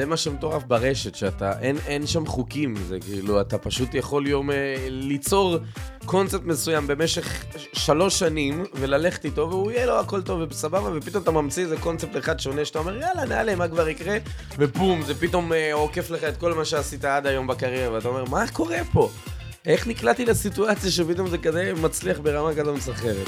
זה מה שמטורף ברשת, שאתה, אין, אין שם חוקים, זה כאילו, אתה פשוט יכול יום אה, ליצור קונספט מסוים במשך שלוש שנים, וללכת איתו, והוא יהיה לו הכל טוב וסבבה, ופתאום אתה ממציא איזה קונספט אחד שונה, שאתה אומר, יאללה, נעלה, מה כבר יקרה? ובום, זה פתאום אה, עוקף לך את כל מה שעשית עד היום בקריירה, ואתה אומר, מה קורה פה? איך נקלעתי לסיטואציה שפתאום זה כזה מצליח ברמה כזו מסחררת?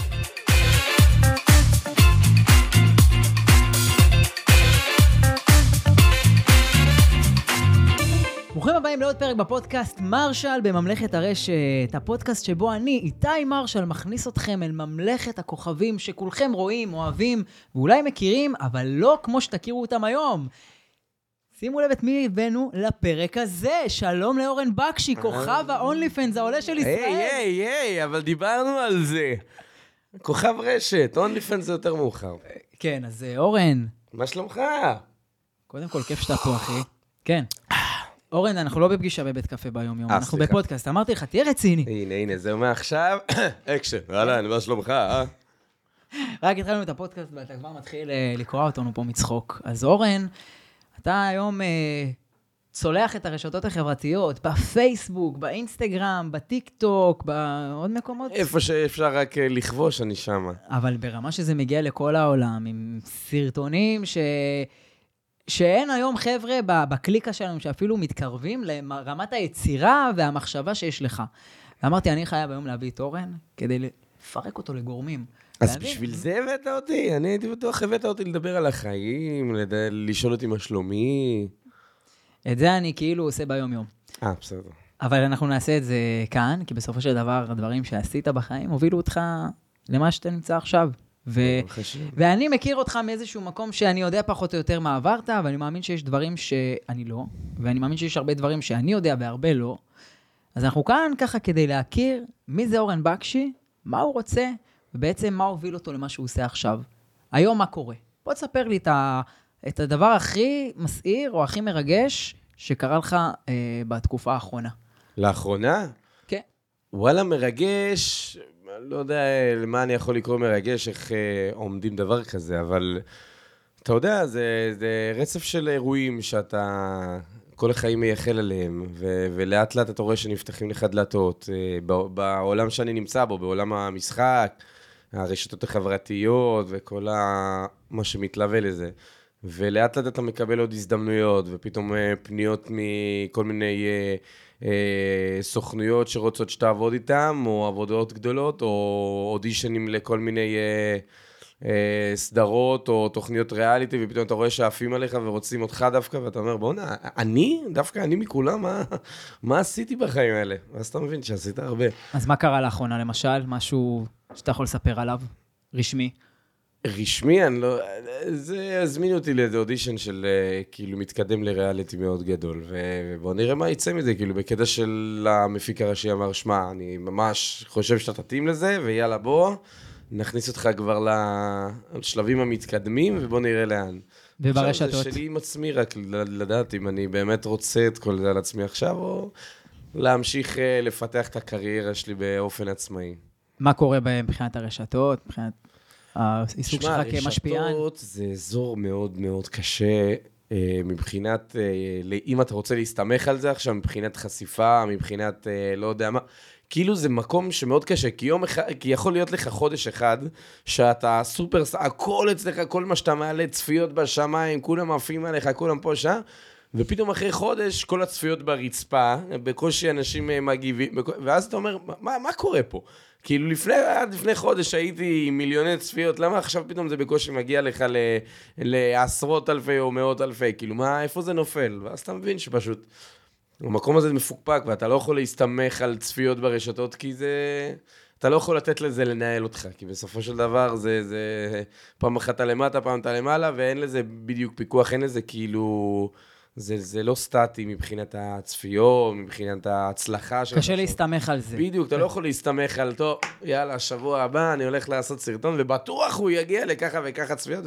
ברוכים הבאים לעוד פרק בפודקאסט מרשל בממלכת הרשת, הפודקאסט שבו אני, איתי מרשל, מכניס אתכם אל ממלכת הכוכבים שכולכם רואים, אוהבים ואולי מכירים, אבל לא כמו שתכירו אותם היום. שימו לב את מי הבאנו לפרק הזה, שלום לאורן בקשי, כוכב ה-only fans העולה של ישראל. היי, היי, היי, אבל דיברנו על זה. כוכב רשת, אונלי פן זה יותר מאוחר. כן, אז אה, אורן, מה שלומך? קודם כל, כיף שאתה פה, אחי. כן. אורן, אנחנו לא בפגישה בבית קפה ביום-יום, אה, אנחנו. בפודקאסט. אמרתי לך, תהיה רציני. הנה, הנה, זהו מעכשיו. אקשן, אהלן, מה שלומך, אה? רק התחלנו את הפודקאסט ואתה כבר מתחיל אה, לקרוע אותנו פה מצחוק. אז אורן, אתה היום אה, צולח את הרשתות החברתיות, בפייסבוק, באינסטגרם, בטיק טוק, בעוד מקומות. איפה שאפשר רק אה, לכבוש, אני שמה. אבל ברמה שזה מגיע לכל העולם, עם סרטונים ש... שאין היום חבר'ה בקליקה שלנו שאפילו מתקרבים לרמת היצירה והמחשבה שיש לך. ואמרתי, אני חייב היום להביא את אורן כדי לפרק אותו לגורמים. אז. בשביל זה הבאת אותי, אני הייתי בטוח הבאת אותי לדבר על החיים, לד- לשאול אותי מה שלומי. את זה אני כאילו עושה ביום-יום. אה, בסדר. אבל אנחנו נעשה את זה כאן, כי בסופו של דבר, הדברים שעשית בחיים הובילו אותך למה שאתה נמצא עכשיו. ו... ואני מכיר אותך מאיזשהו מקום שאני יודע פחות או יותר מה עברת, ואני מאמין שיש דברים שאני לא, ואני מאמין שיש הרבה דברים שאני יודע והרבה לא. אז אנחנו כאן ככה כדי להכיר מי זה אורן בקשי, מה הוא רוצה, ובעצם מה הוביל אותו למה שהוא עושה עכשיו. היום מה קורה? בוא תספר לי את, ה... את הדבר הכי מסעיר או הכי מרגש שקרה לך אה, בתקופה האחרונה. לאחרונה? כן. וואלה, מרגש, לא יודע למה אני יכול לקרוא מרגש, איך אה, עומדים דבר כזה, אבל אתה יודע, זה, זה רצף של אירועים שאתה כל החיים מייחל עליהם, ו, ולאט לאט אתה רואה שנפתחים לך דלתות. אה, בעולם שאני נמצא בו, בעולם המשחק, הרשתות החברתיות וכל ה... מה שמתלווה לזה. ולאט לאט אתה מקבל עוד הזדמנויות, ופתאום אה, פניות מכל מיני אה, אה, סוכנויות שרוצות שתעבוד איתם, או עבודות גדולות, או אודישנים לכל מיני אה, אה, סדרות או תוכניות ריאליטי, ופתאום אתה רואה שעפים עליך ורוצים אותך דווקא, ואתה אומר, בואנה, אני? דווקא אני מכולם? מה, מה עשיתי בחיים האלה? ואז אתה מבין שעשית הרבה. אז מה קרה לאחרונה, למשל? משהו שאתה יכול לספר עליו? רשמי. רשמי, אני לא... זה הזמינו אותי לאיזה אודישן של אה, כאילו מתקדם לריאליטי מאוד גדול, ובואו נראה מה יצא מזה, כאילו בקטע של המפיק הראשי אמר, שמע, אני ממש חושב שאתה תתאים לזה, ויאללה בוא, נכניס אותך כבר לשלבים המתקדמים, ובוא נראה לאן. עכשיו וברשתות. זה שלי עם עצמי רק לדעת אם אני באמת רוצה את כל זה על עצמי עכשיו, או להמשיך אה, לפתח את הקריירה שלי באופן עצמאי. מה קורה בהם מבחינת הרשתות, מבחינת העיסוק שלך כמשפיען? רשתות זה אזור מאוד מאוד קשה מבחינת, אה, אם אתה רוצה להסתמך על זה עכשיו, מבחינת חשיפה, מבחינת אה, לא יודע מה. כאילו זה מקום שמאוד קשה, כי יום אחד, כי יכול להיות לך חודש אחד, שאתה סופר, הכל אצלך, כל מה שאתה מעלה, צפיות בשמיים, כולם עפים עליך, כולם פה, שם, ופתאום אחרי חודש, כל הצפיות ברצפה, בקושי אנשים אה, מגיבים, ואז אתה אומר, מה, מה קורה פה? כאילו לפני, עד לפני חודש הייתי עם מיליוני צפיות, למה עכשיו פתאום זה בקושי מגיע לך ל, לעשרות אלפי או מאות אלפי? כאילו, מה, איפה זה נופל? ואז אתה מבין שפשוט, המקום הזה מפוקפק, ואתה לא יכול להסתמך על צפיות ברשתות, כי זה... אתה לא יכול לתת לזה לנהל אותך, כי בסופו של דבר זה, זה פעם אחת אתה למטה, פעם אתה למעלה, ואין לזה בדיוק פיקוח, אין לזה כאילו... זה, זה לא סטטי מבחינת הצפיות, מבחינת ההצלחה של... קשה. להסתמך על זה. בדיוק, אתה לא יכול להסתמך על, טוב, יאללה, שבוע הבא אני הולך לעשות סרטון, ובטוח הוא יגיע לככה וככה צפיות.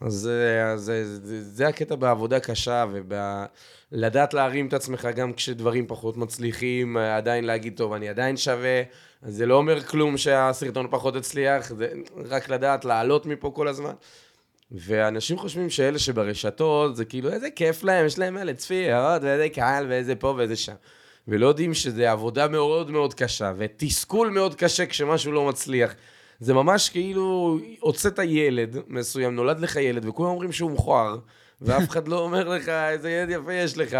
אז זה, זה, זה, זה הקטע בעבודה קשה, ולדעת להרים את עצמך גם כשדברים פחות מצליחים, עדיין להגיד, טוב, אני עדיין שווה, זה לא אומר כלום שהסרטון פחות הצליח, זה רק לדעת לעלות מפה כל הזמן. ואנשים חושבים שאלה שברשתות, זה כאילו, איזה כיף להם, יש להם אלה צפיות, ואיזה קהל, ואיזה פה ואיזה שם. ולא יודעים שזה עבודה מאוד מאוד קשה, ותסכול מאוד קשה כשמשהו לא מצליח. זה ממש כאילו, הוצאת ילד מסוים, נולד לך ילד, וכולם אומרים שהוא מכוער, ואף אחד לא אומר לך, איזה ילד יפה יש לך.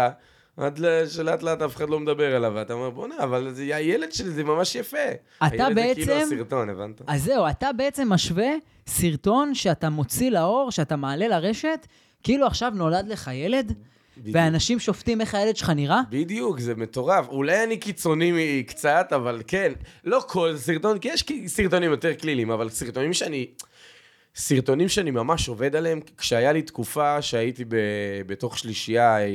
עד שלאט לאט אף אחד לא מדבר עליו, ואתה אומר, בוא'נה, אבל זה, הילד שלי זה ממש יפה. אתה בעצם... הילד זה כאילו הסרטון, הבנת? אז זהו, אתה בעצם משווה סרטון שאתה מוציא לאור, שאתה מעלה לרשת, כאילו עכשיו נולד לך ילד, בדיוק. ואנשים שופטים איך הילד שלך נראה? בדיוק, זה מטורף. אולי אני קיצוני קצת, אבל כן. לא כל סרטון, כי יש סרטונים יותר כלילים, אבל סרטונים שאני... סרטונים שאני ממש עובד עליהם, כשהיה לי תקופה שהייתי ב, בתוך שלישייה אה,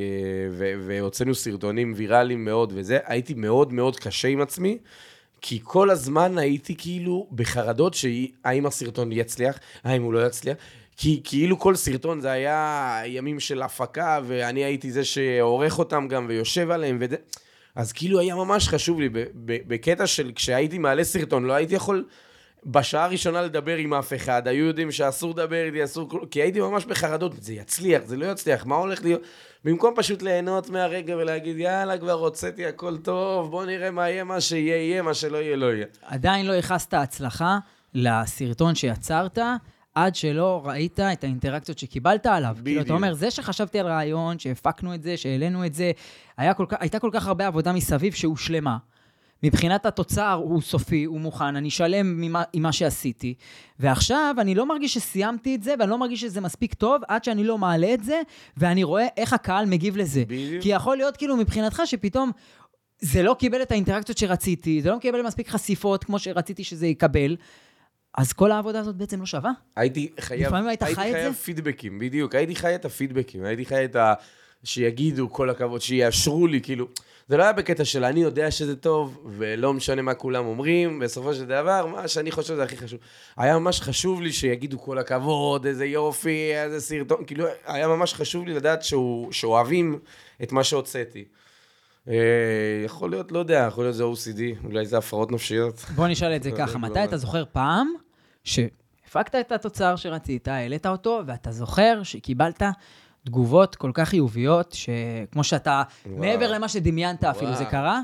והוצאנו סרטונים ויראליים מאוד וזה, הייתי מאוד מאוד קשה עם עצמי, כי כל הזמן הייתי כאילו בחרדות שהאם הסרטון יצליח, האם הוא לא יצליח. כי כאילו כל סרטון זה היה ימים של הפקה, ואני הייתי זה שעורך אותם גם ויושב עליהם וזה. אז כאילו היה ממש חשוב לי, בקטע של כשהייתי מעלה סרטון, לא הייתי יכול בשעה הראשונה לדבר עם אף אחד, היו יודעים שאסור לדבר איתי, אסור כלום, כי הייתי ממש בחרדות, זה יצליח, זה לא יצליח, מה הולך להיות? במקום פשוט ליהנות מהרגע ולהגיד, יאללה, כבר הוצאתי הכל טוב, בוא נראה מה יהיה, מה שיהיה, יהיה, מה שלא יהיה, לא יהיה. עדיין לא ייחסת הצלחה לסרטון שיצרת, עד שלא ראית את האינטראקציות שקיבלת עליו. בדיוק. כאילו, אתה אומר, זה שחשבתי על רעיון, שהפקנו את זה, שהעלינו את זה, כל כך, הייתה כל כך הרבה עבודה מסביב שהושלמה. מבחינת התוצר הוא סופי, הוא מוכן, אני שלם ממה, עם מה שעשיתי. ועכשיו אני לא מרגיש שסיימתי את זה, ואני לא מרגיש שזה מספיק טוב, עד שאני לא מעלה את זה, ואני רואה איך הקהל מגיב לזה. בדיוק. כי יכול להיות כאילו מבחינתך שפתאום זה לא קיבל את האינטראקציות שרציתי, זה לא קיבל מספיק חשיפות כמו שרציתי שזה יקבל. אז כל העבודה הזאת בעצם לא שווה. הייתי חייב, לפעמים היית הייתי חי את חייב זה? פידבקים, בדיוק. הייתי חי את הפידבקים, הייתי חי את ה... שיגידו כל הכבוד, שיאשרו לי, כאילו... זה לא היה בקטע של אני יודע שזה טוב, ולא משנה מה כולם אומרים, בסופו של דבר, מה שאני חושב זה הכי חשוב. היה ממש חשוב לי שיגידו כל הכבוד, איזה יופי, איזה סרטון, כאילו, היה ממש חשוב לי לדעת שהוא, שאוהבים את מה שהוצאתי. אה, יכול להיות, לא יודע, יכול להיות זה OCD, אולי זה הפרעות נפשיות. בוא נשאל את זה ככה, מתי אתה זוכר פעם שהפקת את התוצר שרצית, העלית אותו, ואתה זוכר שקיבלת תגובות כל כך חיוביות, שכמו שאתה, וואו. מעבר למה שדמיינת וואו. אפילו, זה קרה?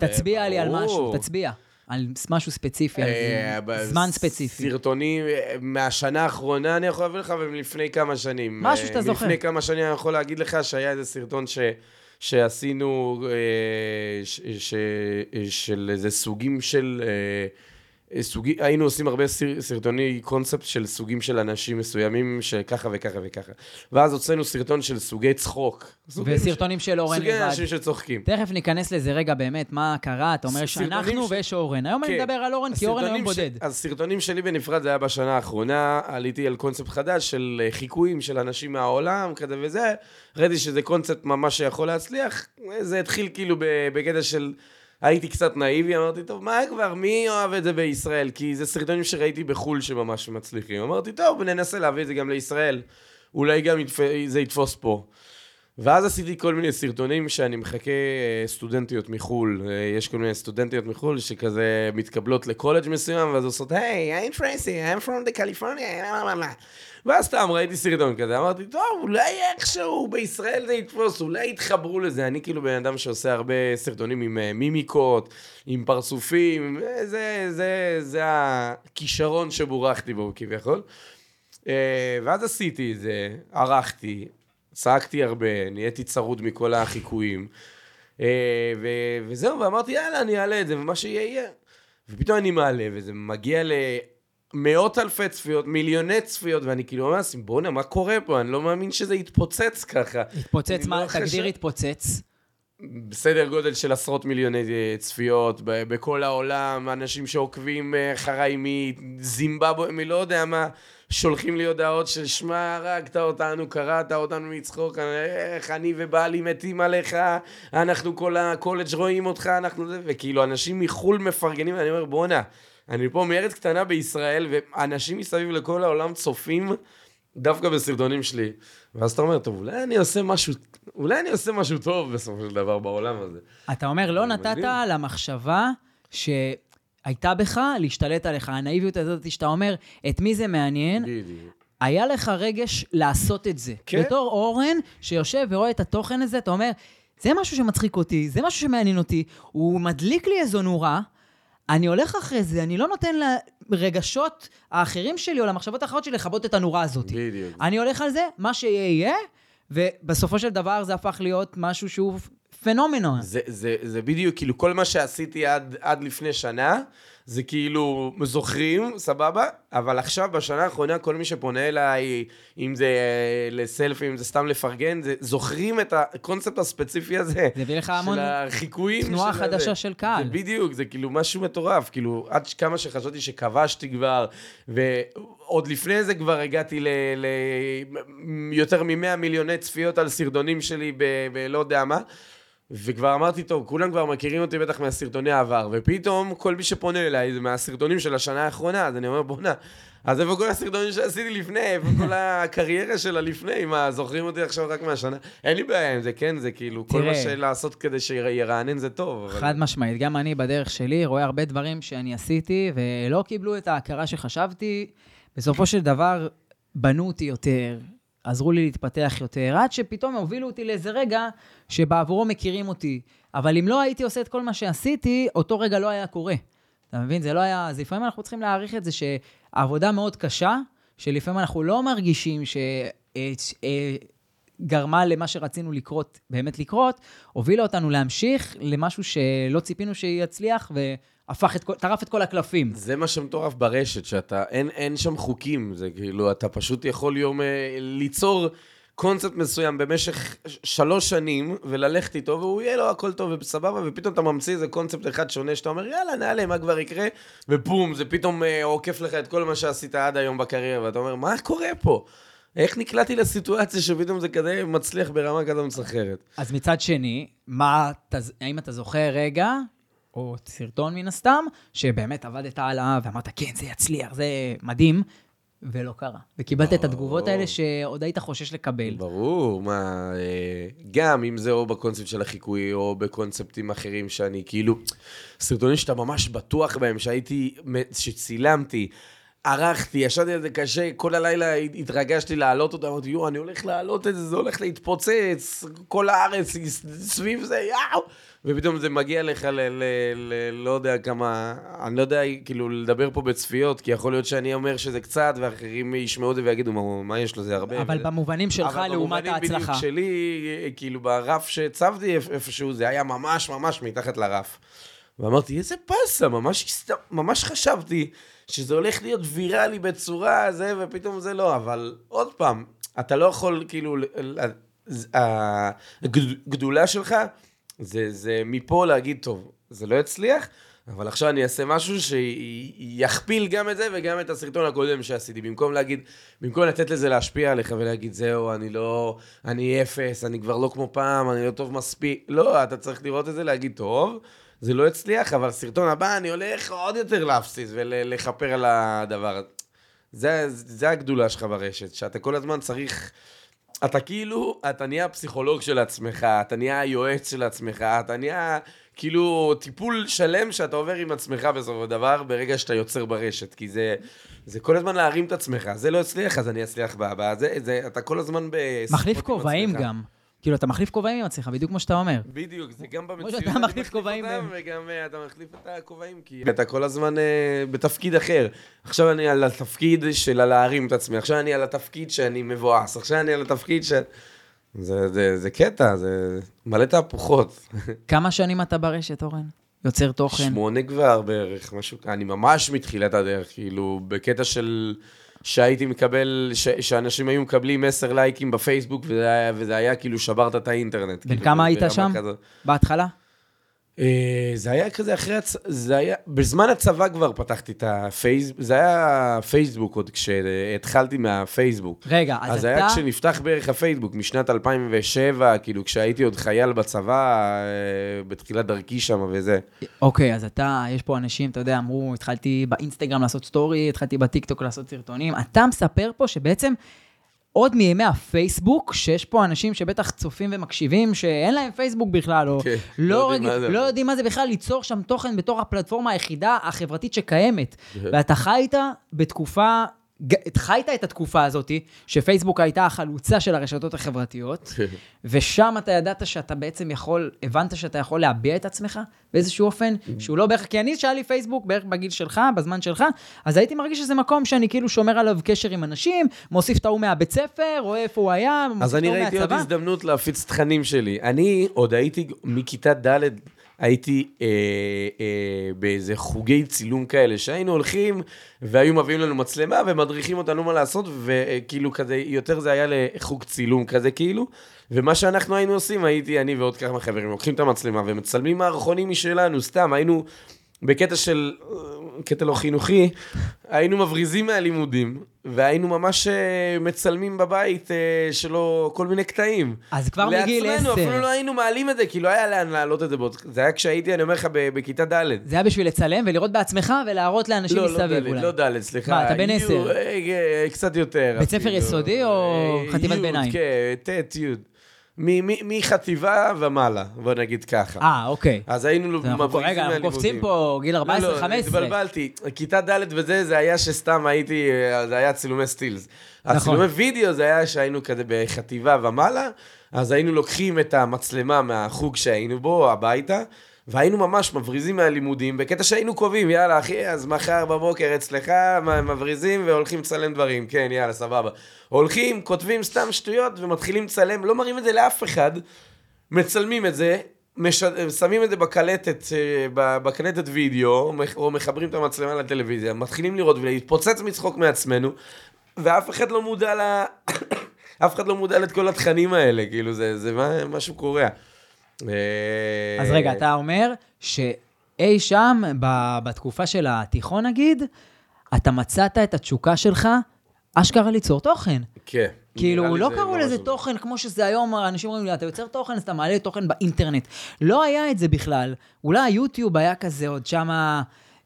תצביע לי על משהו, תצביע. על משהו ספציפי, על אה, זמן ספציפי. סרטונים אה, מהשנה האחרונה אני יכול להביא לך, ומלפני כמה שנים. משהו שאתה זוכר. לפני כמה שנים אני יכול להגיד לך שהיה איזה סרטון ש... שעשינו, ש... ש... של איזה סוגים של... אה, סוגי, היינו עושים הרבה סרטוני קונספט של סוגים של אנשים מסוימים שככה וככה וככה. ואז הוצאנו סרטון של סוגי צחוק. וסרטונים של אורן לבד. סוגי אנשים שצוחקים. תכף ניכנס לזה רגע באמת, מה קרה, אתה אומר שאנחנו ש... ויש אורן. היום כן. אני מדבר על אורן, כי אורן היום בודד. אז סרטונים שלי בנפרד זה היה בשנה האחרונה, עליתי על קונספט חדש של אה, חיקויים של אנשים מהעולם, כזה וזה. ראיתי שזה קונספט ממש שיכול להצליח. זה התחיל כאילו בקטע של... הייתי קצת נאיבי, אמרתי, טוב, מה כבר, מי אוהב את זה בישראל? כי זה סרטונים שראיתי בחו"ל שממש מצליחים. אמרתי, טוב, ננסה להביא את זה גם לישראל. אולי גם. זה יתפוס פה. ואז עשיתי כל מיני סרטונים שאני מחכה אה, סטודנטיות מחו"ל. אה, יש כל מיני סטודנטיות מחו"ל שכזה מתקבלות לקולג' מסוים, ואז עושות, היי, I'm Tracy, I'm from the California, ואז סתם ראיתי סרטון כזה, אמרתי, טוב, אולי איכשהו בישראל זה יתפוס, אולי יתחברו לזה. אני כאילו בן אדם שעושה הרבה סרטונים עם אה, מימיקות, עם פרצופים, זה, זה, זה הכישרון שבורכתי בו כביכול. ואז עשיתי את זה, ערכתי, צעקתי הרבה, נהייתי צרוד מכל החיקויים. אה, ו- וזהו, ואמרתי, יאללה, אני אעלה את זה, ומה שיהיה, יהיה. ופתאום אני מעלה, וזה מגיע למאות אלפי צפיות, מיליוני צפיות, ואני כאילו אומר, בואנה, מה קורה פה? אני לא מאמין שזה יתפוצץ ככה. יתפוצץ, מה, לא תגדיר. התפוצץ. בסדר גודל של עשרות מיליוני אה, צפיות בכל העולם, אנשים שעוקבים אה, אחריי מזימבבו, מלא יודע מה. שולחים לי הודעות של שמע, הרגת אותנו, קראת אותנו מצחוק, איך אני ובעלי מתים עליך, אנחנו כל הקולג' רואים אותך, אנחנו זה, וכאילו אנשים מחו"ל מפרגנים, ואני אומר, בואנה, אני פה מארץ קטנה בישראל, ואנשים מסביב לכל העולם צופים דווקא בסרטונים שלי. ואז אתה אומר, טוב, אולי אני עושה משהו, אולי אני עושה משהו טוב בסופו של דבר בעולם הזה. אתה אומר, לא נתת מדהים. למחשבה שהייתה בך להשתלט עליך. הנאיביות הזאת שאתה אומר, את מי זה מעניין? בדיוק. היה לך רגש לעשות את זה. כן. בתור אורן, שיושב ורואה את התוכן הזה, אתה אומר, זה משהו שמצחיק אותי, זה משהו שמעניין אותי, הוא מדליק לי איזו נורה, אני הולך אחרי זה, אני לא נותן לרגשות האחרים שלי או למחשבות האחרות שלי לכבות את הנורה הזאת. בדיוק. אני הולך על זה, מה שיהיה יהיה, ובסופו של דבר זה הפך להיות משהו שהוא פנומנון. זה, זה, זה בדיוק, כאילו, כל מה שעשיתי עד, עד לפני שנה, זה כאילו, זוכרים, סבבה, אבל עכשיו, בשנה האחרונה, כל מי שפונה אליי, אם זה אה, לסלפי, אם זה סתם לפרגן, זה, זוכרים את הקונספט הספציפי הזה. זה הביא לך המון של החיקויים. תנועה של חדשה הזה. של קהל. זה בדיוק, זה כאילו משהו מטורף. כאילו, עד כמה שחשבתי שכבשתי כבר, ועוד לפני זה כבר הגעתי ליותר מ-100 מיליוני צפיות על סרטונים שלי בלא יודע מה. וכבר אמרתי, טוב, כולם כבר מכירים אותי בטח מהסרטוני העבר, ופתאום כל מי שפונה אליי זה מהסרטונים של השנה האחרונה, אז אני אומר, בוא'נה, אז איפה כל הסרטונים שעשיתי לפני? איפה כל הקריירה של הלפני? מה, זוכרים אותי עכשיו רק מהשנה? אין לי בעיה עם זה, כן? זה כאילו, כל תראה. מה שלעשות כדי שירענן זה טוב. אבל- חד משמעית, גם אני בדרך שלי רואה הרבה דברים שאני עשיתי ולא קיבלו את ההכרה שחשבתי. בסופו של דבר, בנו אותי יותר, עזרו לי להתפתח יותר, עד שפתאום הובילו אותי לאיזה רגע שבעבורו מכירים אותי. אבל אם לא הייתי עושה את כל מה שעשיתי, אותו רגע לא היה קורה. אתה מבין? זה לא היה... אז לפעמים אנחנו צריכים להעריך את זה שהעבודה מאוד קשה, שלפעמים אנחנו לא מרגישים ש... אה, אה, גרמה למה שרצינו לקרות, באמת לקרות, הובילה אותנו להמשיך למשהו שלא ציפינו שיצליח, והפך את כל, טרף את כל הקלפים. זה מה שמטורף ברשת, שאתה, אין, אין שם חוקים, זה כאילו, אתה פשוט יכול יום אה, ליצור קונספט מסוים במשך שלוש שנים, וללכת איתו, והוא יהיה לו הכל טוב וסבבה, ופתאום אתה ממציא איזה קונספט אחד שונה, שאתה אומר, יאללה, נעלה, מה כבר יקרה? ובום, זה פתאום אה, עוקף לך את כל מה שעשית עד היום בקריירה, ואתה אומר, מה קורה פה? איך נקלעתי לסיטואציה שפתאום זה כזה מצליח ברמה כזו מסחררת? אז מצד שני, מה, אתה, האם אתה זוכר רגע, או סרטון מן הסתם, שבאמת עבדת עליו ואמרת, כן, זה יצליח, זה מדהים, ולא קרה. וקיבלת את התגובות האלה שעוד היית חושש לקבל. ברור, מה, אה, גם אם זה או בקונספט של החיקוי, או בקונספטים אחרים שאני כאילו, סרטונים שאתה ממש בטוח בהם, שהייתי, שצילמתי, ערכתי, ישבתי על זה קשה, כל הלילה התרגשתי להעלות אותו, אמרתי, יואו, אני הולך להעלות את זה, זה הולך להתפוצץ, כל הארץ סביב זה, יאו! ופתאום זה מגיע לך ל... ל, ל לא יודע כמה, אני לא יודע כאילו לדבר פה בצפיות, כי יכול להיות שאני אומר שזה קצת, ואחרים ישמעו את זה ויגידו, מה, מה יש לזה הרבה? אבל וזה- במובנים שלך אבל לעומת במובנים ההצלחה. בדיוק שלי, כאילו ברף שהצבתי איפ- איפשהו, זה היה ממש ממש מתחת לרף. ואמרתי, איזה באסה, ממש, ממש חשבתי שזה הולך להיות ויראלי בצורה זה, ופתאום זה לא, אבל עוד פעם, אתה לא יכול, כאילו, הגדולה שלך, זה, זה מפה להגיד, טוב, זה לא יצליח, אבל עכשיו אני אעשה משהו שיכפיל גם את זה וגם את הסרטון הקודם שעשיתי. במקום להגיד, במקום לתת לזה להשפיע עליך ולהגיד, זהו, אני לא, אני אפס, אני כבר לא כמו פעם, אני לא טוב מספיק. לא, אתה צריך לראות את זה, להגיד, טוב, זה לא הצליח, אבל הסרטון הבא אני הולך עוד יותר להפסיס ולכפר על הדבר הזה. זה, זה הגדולה שלך ברשת, שאתה כל הזמן צריך... אתה כאילו, אתה נהיה הפסיכולוג של עצמך, אתה נהיה היועץ של עצמך, אתה נהיה כאילו טיפול שלם שאתה עובר עם עצמך בסופו של דבר, ברגע שאתה יוצר ברשת, כי זה, זה כל הזמן להרים את עצמך, זה לא הצליח, אז אני אצליח בהבא, זה, זה, אתה כל הזמן בשיחות מחליף עם כובעים עצמך. גם. כאילו, אתה מחליף כובעים עם עצמך, בדיוק כמו שאתה אומר. בדיוק, זה גם במציאות. שאתה אני מחליף כובעים. וגם אה, אתה מחליף את הכובעים, כי אתה כל הזמן אה, בתפקיד אחר. עכשיו אני על התפקיד של להרים את עצמי, עכשיו אני על התפקיד שאני מבואס, עכשיו אני על התפקיד ש... זה, זה, זה קטע, זה מלא תהפוכות. כמה שנים אתה ברשת, אורן? יוצר תוכן. שמונה כבר בערך, משהו, אני ממש מתחילת הדרך, כאילו, בקטע של... שהייתי מקבל, ש, שאנשים היו מקבלים 10 לייקים בפייסבוק, וזה היה, וזה היה כאילו שברת את האינטרנט. בן כאילו, כמה היית שם? כזאת. בהתחלה? אה, זה היה כזה אחרי, הצ... זה היה, בזמן הצבא כבר פתחתי את הפייסבוק, זה היה פייסבוק עוד כשהתחלתי מהפייסבוק. רגע, אז אז אתה... היה כשנפתח בערך הפייסבוק, משנת 2007, כאילו כשהייתי עוד חייל בצבא, אה, בתחילת דרכי שם וזה. אוקיי, אז אתה, יש פה אנשים, אתה יודע, אמרו, התחלתי באינסטגרם לעשות סטורי, התחלתי בטיקטוק לעשות סרטונים. אתה מספר פה שבעצם עוד מימי הפייסבוק, שיש פה אנשים שבטח צופים ומקשיבים, שאין להם פייסבוק בכלל, או כן, לא, לא יודעים רג... לא יודעים מה זה בכלל ליצור שם תוכן בתור הפלטפורמה היחידה החברתית שקיימת. כן. ואתה חיית בתקופה, חיית את התקופה הזאת, שפייסבוק הייתה החלוצה של הרשתות החברתיות, ושם אתה ידעת שאתה בעצם יכול, הבנת שאתה יכול להביע את עצמך באיזשהו אופן, שהוא לא בערך, כי אני, שהיה לי פייסבוק בערך בגיל שלך, בזמן שלך, אז הייתי מרגיש שזה מקום שאני כאילו שומר עליו קשר עם אנשים, מוסיף את ההוא מהבית ספר, רואה איפה הוא היה, מוסיף אז את אני ההוא ראיתי עוד מהצבא. הזדמנות להפיץ תכנים שלי. אני עוד הייתי, מכיתה ד' הייתי אה, אה, באיזה חוגי צילום כאלה, שהיינו הולכים והיו מביאים לנו מצלמה ומדריכים אותנו מה לעשות, וכאילו כזה, יותר זה היה לחוג צילום כזה כאילו. ומה שאנחנו היינו עושים, הייתי אני ועוד כמה חברים, לוקחים את המצלמה ומצלמים מערכונים משלנו, סתם, היינו בקטע של, אה, קטע לא חינוכי, היינו מבריזים מהלימודים, והיינו ממש אה, מצלמים בבית אה, שלו כל מיני קטעים. אז כבר מגיל לעצמנו, עשר. אפילו לא היינו מעלים את זה, כי לא היה לאן להעלות את זה. בעוד- זה היה כשהייתי, אני אומר לך, בכיתה ד'. זה היה בשביל לצלם ולראות בעצמך ולהראות לאנשים לא, לא מסביב ד', אולי. לא ד', סליחה. מה, אתה בן עשר? קצת יותר. בית ספר. יסודי או חטיבת ביניים? כן, ט', י'. מחטיבה ומעלה, בוא נגיד ככה. אה, אוקיי. אז היינו אנחנו- מבריזים רגע, אנחנו מהלימודים. קופצים פה גיל 14-15. לא, לא, התבלבלתי. כיתה ד' וזה, זה היה שסתם הייתי, אה, זה היה צילומי סטילס. נכון. הצילומי וידאו זה היה שהיינו כזה בחטיבה ומעלה, אז היינו לוקחים את המצלמה מהחוג שהיינו בו הביתה, והיינו ממש מבריזים מהלימודים, בקטע שהיינו קובעים, יאללה אחי, אז מחר בבוקר אצלך מבריזים והולכים לצלם דברים, כן, יאללה, סבבה. הולכים, כותבים סתם שטויות ומתחילים לצלם, לא מראים את זה לאף אחד, מצלמים את זה, מש... שמים את זה בקלטת, אה, בקלטת וידאו, או מחברים את המצלמה לטלוויזיה, מתחילים לראות ולהתפוצץ מצחוק מעצמנו, ואף אחד לא מודע ל... אף אחד לא מודע לכל כל התכנים האלה, כאילו, זה, זה משהו קורע. אה, אז רגע, אתה אומר שאי שם, בתקופה של התיכון נגיד, אתה מצאת את התשוקה שלך, אשכרה ליצור תוכן. כן. כאילו, לא קראו לזה זה. תוכן כמו שזה היום, אנשים אומרים לי, אתה יוצר תוכן, אז אתה מעלה תוכן באינטרנט. לא היה את זה בכלל. אולי היוטיוב היה כזה עוד שמה...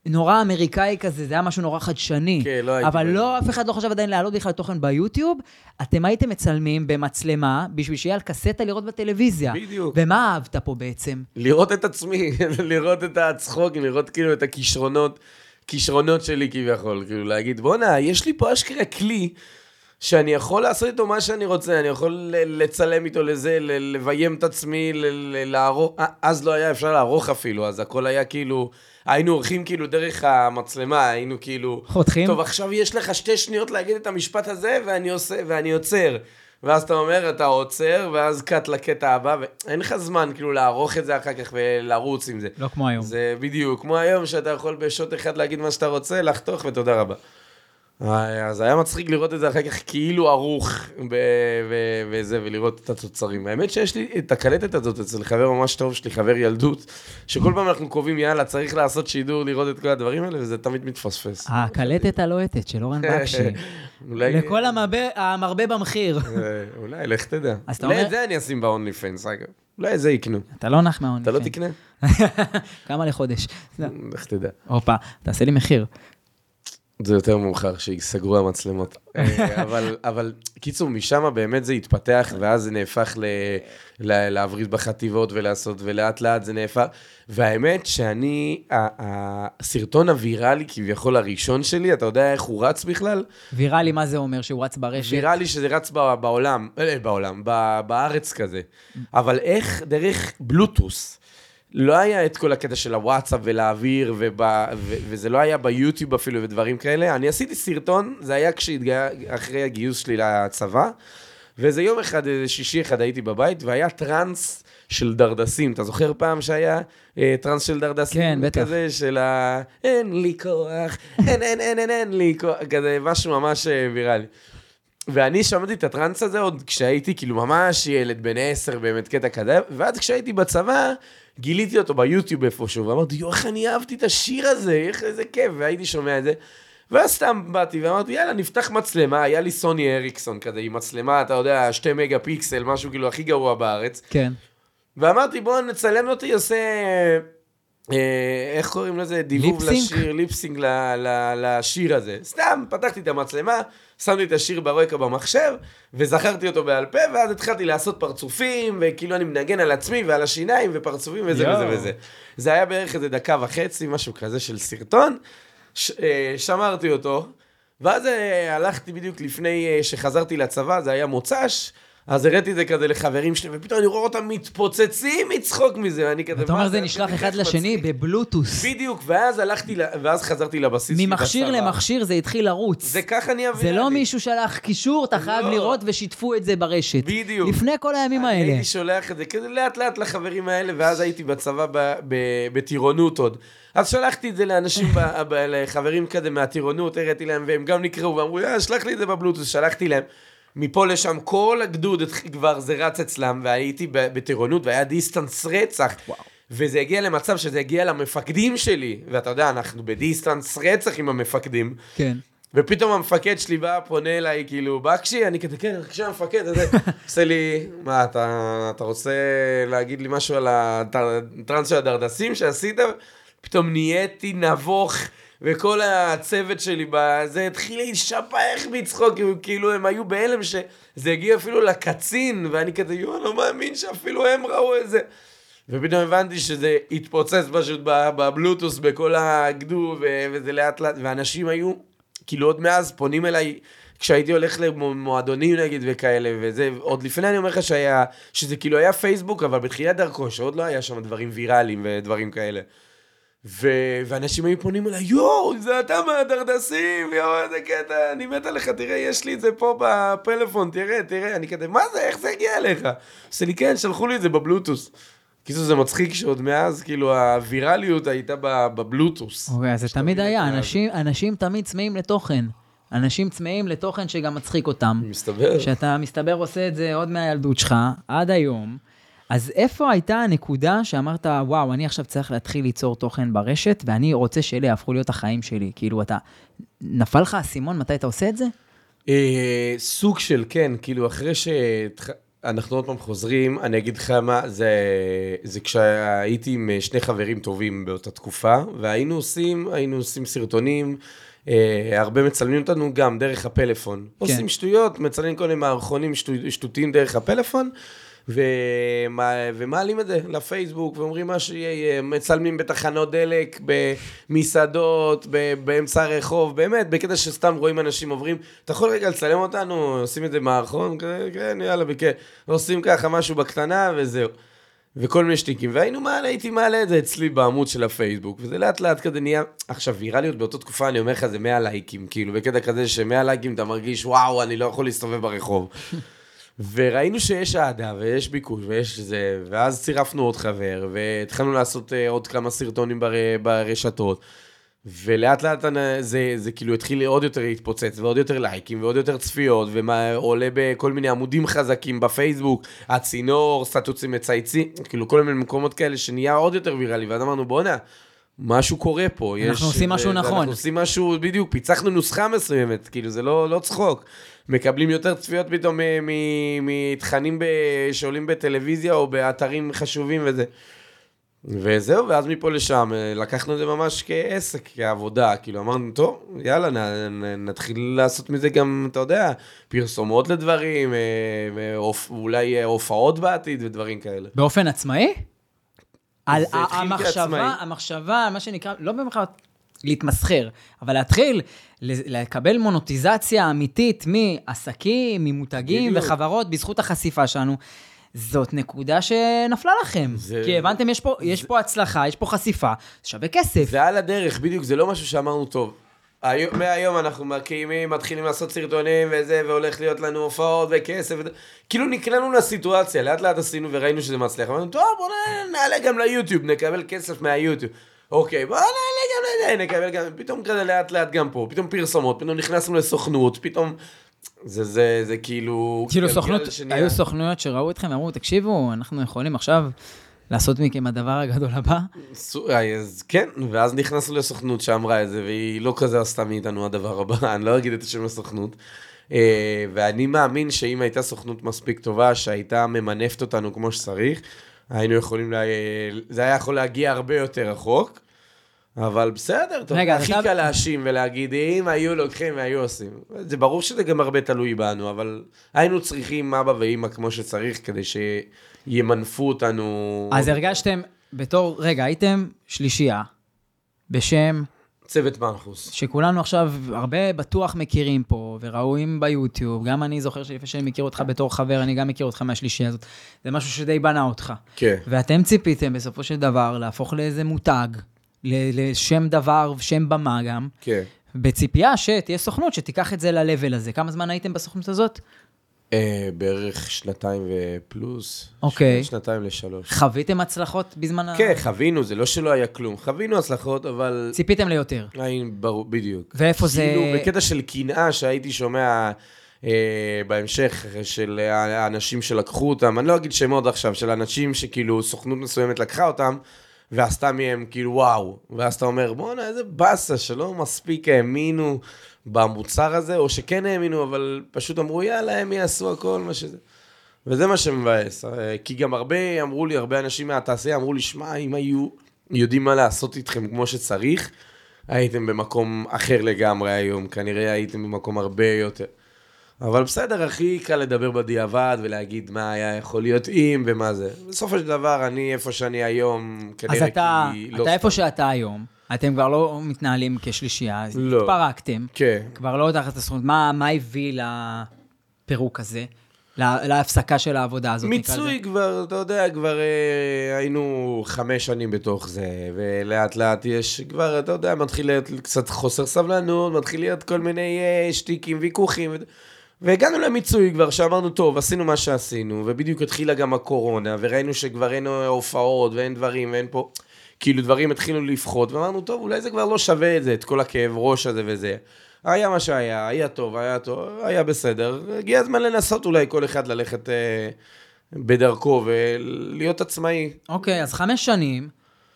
נורא אמריקאי כזה, זה היה משהו נורא חדשני. כן, לא הייתי אבל. לא, אף אחד לא חשב עדיין להעלות בכלל תוכן ביוטיוב. אתם הייתם מצלמים במצלמה בשביל שיהיה על קסטה לראות בטלוויזיה. בדיוק. ומה אהבת פה בעצם? לראות את עצמי, לראות את הצחוק, לראות כאילו את הכישרונות, כישרונות שלי כביכול, כאילו להגיד, בואנה, יש לי פה אשכרה כלי שאני יכול לעשות איתו מה שאני רוצה, אני יכול לצלם איתו לזה, לביים את עצמי, לערוך, אה, אז לא היה אפשר לערוך אפילו, אז הכל היה כאילו, היינו עורכים כאילו דרך המצלמה, היינו כאילו, חותכים? טוב, עכשיו יש לך שתי שניות להגיד את המשפט הזה, ואני עושה, ואני עוצר. ואז אתה אומר, אתה עוצר, ואז קאט לקטע הבא, ואין לך זמן כאילו לערוך את זה אחר כך ולרוץ עם זה. לא כמו היום. זה בדיוק, כמו היום שאתה יכול בשוט אחד להגיד מה שאתה רוצה, לחתוך ותודה רבה. אז היה מצחיק לראות את זה אחר כך כאילו ערוך וזה, ולראות את התוצרים. האמת שיש לי את הקלטת הזאת אצל חבר ממש טוב שלי, חבר ילדות, שכל פעם אנחנו קובעים, יאללה, צריך לעשות שידור, לראות את כל הדברים האלה, וזה תמיד מתפספס. הקלטת הלוהטת של אורן בקשי. אולי... לכל המרבה, במחיר. אה, אולי, לך תדע. אולי את זה אני אשים ב-only fans, אגב. אולי זה יקנו. אתה לא נח מהעונש. אתה לא תקנה? כמה לחודש. לך תדע. הופה, תעשה לי מחיר. זה יותר מאוחר, שיסגרו המצלמות. אה, אבל, אבל, קיצור, משם באמת זה התפתח, ואז זה נהפך ל, ל, להבריז בחטיבות ולעשות, ולאט לאט זה נהפך. והאמת שאני, ה- הסרטון הוויראלי כביכול הראשון שלי, אתה יודע איך הוא רץ בכלל? ויראלי, מה זה אומר? שהוא רץ ברשת? ויראלי שזה רץ בעולם, אה, בעולם, בארץ כזה. אבל איך דרך בלוטוס. לא היה את כל הקטע של הוואטסאפ ולהעביר, ובא, ו, וזה לא היה ביוטיוב אפילו ודברים כאלה. אני עשיתי סרטון, זה היה כשהתגיה, אחרי הגיוס שלי לצבא, ואיזה יום אחד, איזה שישי אחד הייתי בבית, והיה טראנס של דרדסים. אתה זוכר פעם שהיה אה, טראנס של דרדסים? כן, בטח. כזה של ה... אין לי כוח, אין, אין, אין, אין, אין לי כוח, כזה משהו ממש אה, ויראלי. ואני שמעתי את הטראנס הזה עוד כשהייתי כאילו ממש ילד בן עשר, באמת קטע כזה, ואז כשהייתי בצבא, גיליתי אותו ביוטיוב איפשהו, ואמרתי, יואו, איך אני אהבתי את השיר הזה, איך איזה כיף, והייתי שומע את זה. ואז סתם באתי ואמרתי, יאללה, נפתח מצלמה, היה לי סוני אריקסון כזה, עם מצלמה, אתה יודע, שתי מגה פיקסל, משהו כאילו הכי גרוע בארץ. כן. ואמרתי, בואו נצלם אותי, עושה אה, איך קוראים לזה? דיבוב ליפסינק? לשיר, ליפסינג ל- ל- לשיר הזה. סתם, פתחתי את המצלמה, שמתי את השיר ברקע במחשב, וזכרתי אותו בעל פה, ואז התחלתי לעשות פרצופים, וכאילו אני מנגן על עצמי ועל השיניים, ופרצופים וזה. וזה וזה. זה היה בערך איזה דקה וחצי, משהו כזה של סרטון. ש- אה, שמרתי אותו, ואז אה, הלכתי בדיוק לפני אה, שחזרתי לצבא, זה היה מוצ"ש, אז הראיתי את זה כזה לחברים שלי, ופתאום אני רואה אותם מתפוצצים מצחוק מזה, ואני כזה... אתה אומר זה נשלח אחד לשני מצחיק?" בבלוטוס. בדיוק, ואז הלכתי, ואז חזרתי לבסיס. ממכשיר. למכשיר זה התחיל לרוץ. זה ככה נהיה זה לא מישהו שלח קישור, אתה חייב לא. לראות ושיתפו את זה ברשת. בדיוק. לפני כל הימים אני האלה. הייתי שולח את זה כזה לאט לאט לחברים האלה, ואז הייתי בצבא בטירונות עוד. אז שלחתי את זה לאנשים, לחברים כזה מהטירונות, הראיתי להם, והם גם נקראו ואמרו, יאללה, שלח לי את זה בבלוטוס, שלחתי להם. מפה לשם, כל הגדוד כבר זה רץ אצלם, והייתי בטירונות, והיה דיסטנס רצח. וזה הגיע למצב שזה הגיע למפקדים שלי, ואתה יודע, אנחנו בדיסטנס רצח עם המפקדים. כן. ופתאום המפקד שלי בא, פונה אליי, כאילו, בקשי, אני כזה, כן, בבקשה, המפקד, הזה, עושה לי, מה, אתה, אתה רוצה להגיד לי משהו על הטרנס של הדרדסים שעשית? פתאום נהייתי נבוך, וכל הצוות שלי בזה התחיל להישפך מצחוק, כאילו- הם היו בהלם שזה הגיע אפילו לקצין, ואני כזה, יואו, אני לא מאמין שאפילו הם ראו את זה. ופתאום הבנתי שזה התפוצץ פשוט בבלוטוס בכל הגדוד, ו- וזה לאט לאט, ואנשים היו, כאילו עוד מאז פונים אליי, כשהייתי הולך למועדונים נגיד וכאלה, וזה, עוד לפני אני אומר לך שהיה, שזה כאילו היה פייסבוק, אבל בתחילת דרכו, שעוד לא היה שם דברים ויראליים ודברים כאלה. ו... ואנשים היו פונים אליי, יואו, זה אתה מהדרדסים, יואו, איזה קטע, אני מת עליך, תראה, יש לי את זה פה בפלאפון, תראה, תראה, אני כזה, מה זה, איך זה הגיע אליך? עושה לי, כן, שלחו לי את זה בבלוטוס. כאילו זה מצחיק שעוד מאז, כאילו, הווירליות הייתה בבלוטוס. אוקיי, אז זה תמיד היה, אנשים- אנשים תמיד צמאים לתוכן. אנשים צמאים לתוכן שגם מצחיק אותם. מסתבר. שאתה מסתבר עושה את זה עוד מהילדות שלך, עד היום. אז איפה הייתה הנקודה שאמרת, וואו, אני עכשיו צריך להתחיל ליצור תוכן ברשת, ואני רוצה שאלה יהפכו להיות החיים שלי? כאילו, אתה... נפל לך האסימון מתי אתה עושה את זה? אה, סוג של כן, כאילו אחרי שאנחנו עוד פעם חוזרים, אני אגיד לך מה, זה, זה כשהייתי עם אה, שני חברים טובים באותה תקופה, והיינו עושים, היינו עושים סרטונים, אה, הרבה מצלמים אותנו גם דרך הפלאפון. כן. עושים שטויות, מצלמים כל מיני מערכונים שטו, שטותיים דרך הפלאפון. ומעלים את זה לפייסבוק, ואומרים מה שיהיה, מצלמים בתחנות דלק, במסעדות, באמצע הרחוב, באמת, בקטע שסתם רואים אנשים עוברים, אתה יכול רגע לצלם אותנו, עושים את זה מערכון, כזה, כן, יאללה, בכיף, עושים ככה משהו בקטנה וזהו. וכל מיני שטיקים, והיינו מעלה, הייתי מעלה את זה אצלי בעמוד של הפייסבוק, וזה לאט לאט כזה נהיה, עכשיו ויראליות באותה תקופה, אני אומר לך, זה 100 לייקים, כאילו, בקטע כזה ש-100 לייקים אתה מרגיש, וואו, אני לא יכול להסתובב ברחוב. וראינו שיש אהדה ויש ביקוש ויש זה, ואז צירפנו עוד חבר, והתחלנו לעשות uh, עוד כמה סרטונים בר, ברשתות, ולאט לאט אני- זה, זה כאילו התחיל עוד יותר להתפוצץ, ועוד יותר לייקים, ועוד יותר צפיות, ועולה בכל מיני עמודים חזקים בפייסבוק, הצינור, סטטוסים מצייצים, כאילו כל מיני מקומות כאלה שנהיה עוד יותר ויראלי, ואז אמרנו בואנה. משהו קורה פה. אנחנו עושים משהו זה- נכון. אנחנו עושים משהו, בדיוק, פיצחנו נוסחה מסוימת, כאילו, זה לא, לא צחוק. מקבלים יותר צפיות פתאום מתכנים שעולים בטלוויזיה או באתרים חשובים וזה. וזהו, ואז מפה לשם, אה, לקחנו את זה ממש כעסק, כעבודה, כאילו אמרנו, טוב, יאללה, נ, נ, נתחיל לעשות מזה גם, אתה יודע, פרסומות לדברים, אה, ואופ- אולי אה, הופעות בעתיד ודברים כאלה. באופן עצמאי? על המחשבה, כעצמאי. המחשבה, מה שנקרא, לא במחשבה להתמסחר, אבל להתחיל לקבל מונוטיזציה אמיתית מעסקים, ממותגים בדיוק. וחברות בזכות החשיפה שלנו. זאת נקודה שנפלה לכם. זה- כי הבנתם, יש פה, יש פה הצלחה, יש פה חשיפה, זה שווה כסף. זה על הדרך, בדיוק, זה לא משהו שאמרנו, טוב, היום, מהיום אנחנו מקימים, מתחילים לעשות סרטונים וזה, והולך להיות לנו הופעות וכסף, וד... כאילו נקלענו לסיטואציה, לאט לאט עשינו וראינו שזה מצליח, אמרנו, טוב, בוא נעלה גם ליוטיוב, נקבל כסף מהיוטיוב. אוקיי, בוא נעלה גם לזה, נקבל גם, פתאום כזה לאט לאט גם פה, פתאום פרסומות, פתאום נכנסנו לסוכנות, פתאום... זה, זה, זה כאילו... כאילו גלגל סוכנות, שנהיה- היו סוכנויות שראו אתכם ואמרו, תקשיבו, אנחנו יכולים עכשיו לעשות מכם הדבר הגדול הבא. סו- אז כן, ואז נכנסנו לסוכנות שאמרה את זה, והיא לא כזה עשתה מאיתנו הדבר הבא, אני לא אגיד את השם הסוכנות. אה, ואני מאמין שאם הייתה סוכנות מספיק טובה, שהייתה ממנפת אותנו כמו שצריך, היינו יכולים, לה... זה היה יכול להגיע הרבה יותר רחוק, אבל בסדר, אתה רגע, הכי עכשיו- קל להאשים ולהגיד, אם היו לוקחים והיו עושים. זה ברור שזה גם הרבה תלוי בנו, אבל היינו צריכים אבא ואימא כמו שצריך, כדי שימנפו אותנו. אז הרגשתם, בתור, רגע, הייתם שלישייה, בשם, צוות מנחוס. שכולנו עכשיו הרבה בטוח מכירים פה, וראויים ביוטיוב, גם אני זוכר שלפני שאני מכיר אותך בתור חבר, אני גם מכיר אותך מהשלישייה הזאת. זה משהו שדי בנה אותך. כן. ואתם ציפיתם בסופו של דבר להפוך לאיזה מותג, לשם דבר, שם במה גם, כן. בציפייה שתהיה סוכנות שתיקח את זה ל-level הזה. כמה זמן הייתם בסוכנות הזאת? אה, בערך שנתיים ופלוס. אוקיי. שנתיים לשלוש. חוויתם הצלחות בזמן ה... כן, חווינו, זה לא שלא היה כלום. חווינו הצלחות, אבל... ציפיתם ליותר. היינו, ברור, בדיוק. ואיפה זה... כאילו, בקטע של קנאה שהייתי שומע אה, בהמשך של האנשים שלקחו אותם, אני לא אגיד שמות עכשיו, של אנשים שכאילו סוכנות מסוימת לקחה אותם, ועשתה מהם כאילו וואו. ואז אתה אומר, בואנה, איזה באסה, שלא מספיק האמינו במוצר הזה, או שכן האמינו, אבל פשוט אמרו, יאללה, הם יעשו הכל מה שזה. וזה מה שמבאס, אה, כי גם הרבה, אמרו לי, הרבה אנשים מהתעשייה אמרו לי, שמע, אם היו יודעים מה לעשות איתכם כמו שצריך, הייתם במקום אחר לגמרי היום, כנראה הייתם במקום הרבה יותר. אבל בסדר, הכי קל לדבר בדיעבד ולהגיד מה היה יכול להיות אם ומה זה. בסופו של דבר, אני איפה שאני היום, כנראה אז אתה, כי אתה לא איפה סתם. שאתה היום, אתם כבר לא מתנהלים כשלישייה, אז לא. התפרקתם, כן. כבר לא תחת הסוכנות. מה, מה הביא לפירוק הזה? לה- להפסקה של העבודה הזאת, נקרא לזה? מיצוי כבר, אתה יודע, כבר אה, היינו חמש שנים בתוך זה, ולאט לאט יש כבר, אתה יודע, מתחיל להיות קצת חוסר סבלנות, מתחיל להיות כל מיני אה, שטיקים, ויכוחים, ו... והגענו למיצוי כבר, שאמרנו, טוב, עשינו מה שעשינו, ובדיוק התחילה גם הקורונה, וראינו שכבר אין הופעות, ואין דברים, ואין פה... כאילו דברים התחילו לפחות, ואמרנו, טוב, אולי זה כבר לא שווה את זה, את כל הכאב ראש הזה וזה. היה מה שהיה, היה טוב, היה טוב, היה בסדר. הגיע הזמן לנסות אולי כל אחד ללכת אה, בדרכו ולהיות עצמאי. אוקיי, אז חמש שנים,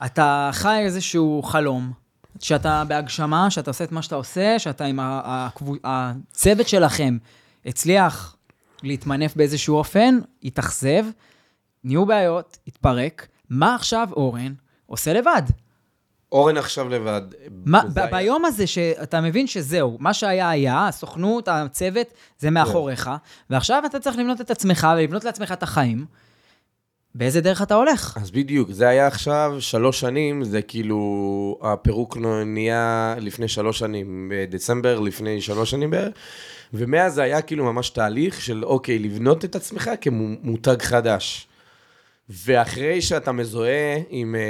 אתה חי איזשהו חלום, שאתה בהגשמה, שאתה עושה את מה שאתה עושה, שאתה עם הצוות שלכם הצליח להתמנף באיזשהו אופן, התאכזב, נהיו בעיות, התפרק. מה עכשיו אורן עושה לבד? אורן עכשיו לבד. מה, ב- ביום הזה שאתה מבין שזהו, מה שהיה היה, הסוכנות, הצוות, זה מאחוריך, ועכשיו אתה צריך לבנות את עצמך ולבנות לעצמך את החיים. באיזה דרך אתה הולך? אז בדיוק, זה היה עכשיו שלוש שנים, זה כאילו, הפירוק נהיה לפני שלוש שנים, בדצמבר לפני שלוש שנים בערך, ומאז זה היה כאילו ממש תהליך של אוקיי, לבנות את עצמך כמותג חדש. ואחרי שאתה מזוהה עם, אה,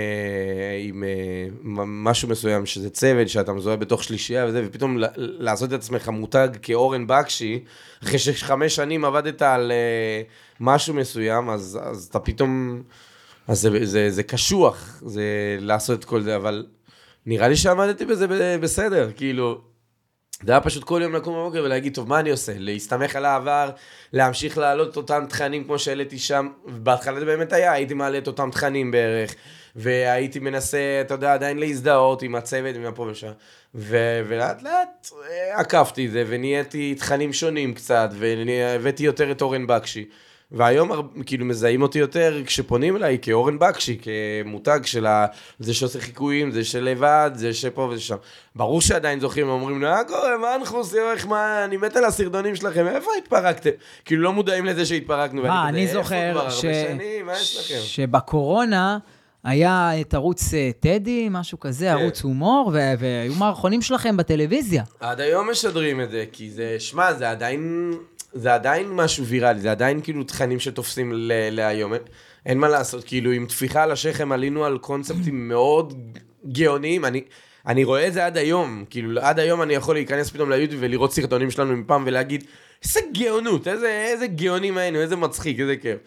עם אה, מ- משהו מסוים, שזה צוות, שאתה מזוהה בתוך שלישייה וזה, ופתאום לעשות את עצמך מותג כאורן בקשי, אחרי שחמש שנים עבדת על אה, משהו מסוים, אז, אז אתה פתאום... אז זה, זה, זה קשוח, זה לעשות את כל זה, אבל נראה לי שעמדתי בזה בסדר, כאילו... זה היה פשוט כל יום לקום בבוקר ולהגיד, טוב, מה אני עושה? להסתמך על העבר, להמשיך להעלות את אותם תכנים כמו שהעליתי שם, ובהתחלה זה באמת היה, הייתי מעלה את אותם תכנים בערך, והייתי מנסה, אתה יודע, עדיין להזדהות עם הצוות, עם הפה ושם, ו- ולאט לאט אה, עקפתי את זה, ונהייתי תכנים שונים קצת, והבאתי יותר את אורן בקשי. והיום כאילו מזהים אותי יותר כשפונים אליי כאורן בקשי, כמותג של ה... זה שעושה חיקויים, זה שלבד, זה שפה וזה שם. ברור שעדיין זוכרים, אומרים לי, מה קורה, מה אנחוס, איך מה, אני מת על הסרטונים שלכם, איפה התפרקתם? כאילו לא מודעים לזה שהתפרקנו. מה, אני "איפה זוכר? ש... שבקורונה היה את ערוץ אה, טדי, משהו כזה, כן. ערוץ הומור, והיו מערכונים שלכם בטלוויזיה. עד היום משדרים את זה, כי זה, שמע, זה עדיין, זה עדיין משהו ויראלי, זה עדיין כאילו תכנים שתופסים להיום. אין מה לעשות, כאילו עם טפיחה על השכם עלינו על קונספטים מאוד גאוניים, אני... אני רואה את זה עד היום, כאילו עד היום אני יכול להיכנס פתאום ליוטיוב ולראות סרטונים שלנו מפעם ולהגיד, איזה גאונות, איזה, איזה גאונים היינו, איזה מצחיק, איזה כיף.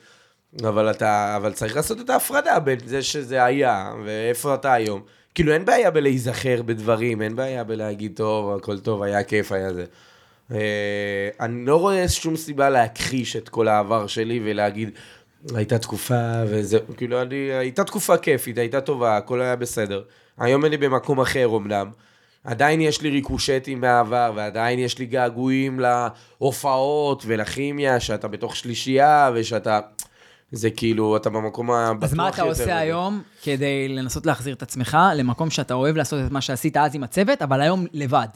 אבל אתה, אבל צריך לעשות את ההפרדה בין זה שזה היה, ואיפה אתה היום. כאילו אין בעיה בלהיזכר בדברים, אין בעיה בלהגיד, טוב, הכל טוב, היה כיף, היה זה. אה, אני לא רואה שום סיבה להכחיש את כל העבר שלי ולהגיד, הייתה תקופה וזה, כאילו, אני, הייתה תקופה כיפית, הייתה טובה, הכל היה בסדר. היום אני במקום אחר אמנם. עדיין יש לי ריקושטים מהעבר, ועדיין יש לי געגועים להופעות ולכימיה, שאתה בתוך שלישייה, ושאתה... זה כאילו, אתה במקום הבטוח יותר. אז מה אתה עושה. היום כדי לנסות להחזיר את עצמך למקום שאתה אוהב לעשות את מה שעשית אז עם הצוות, אבל היום לבד?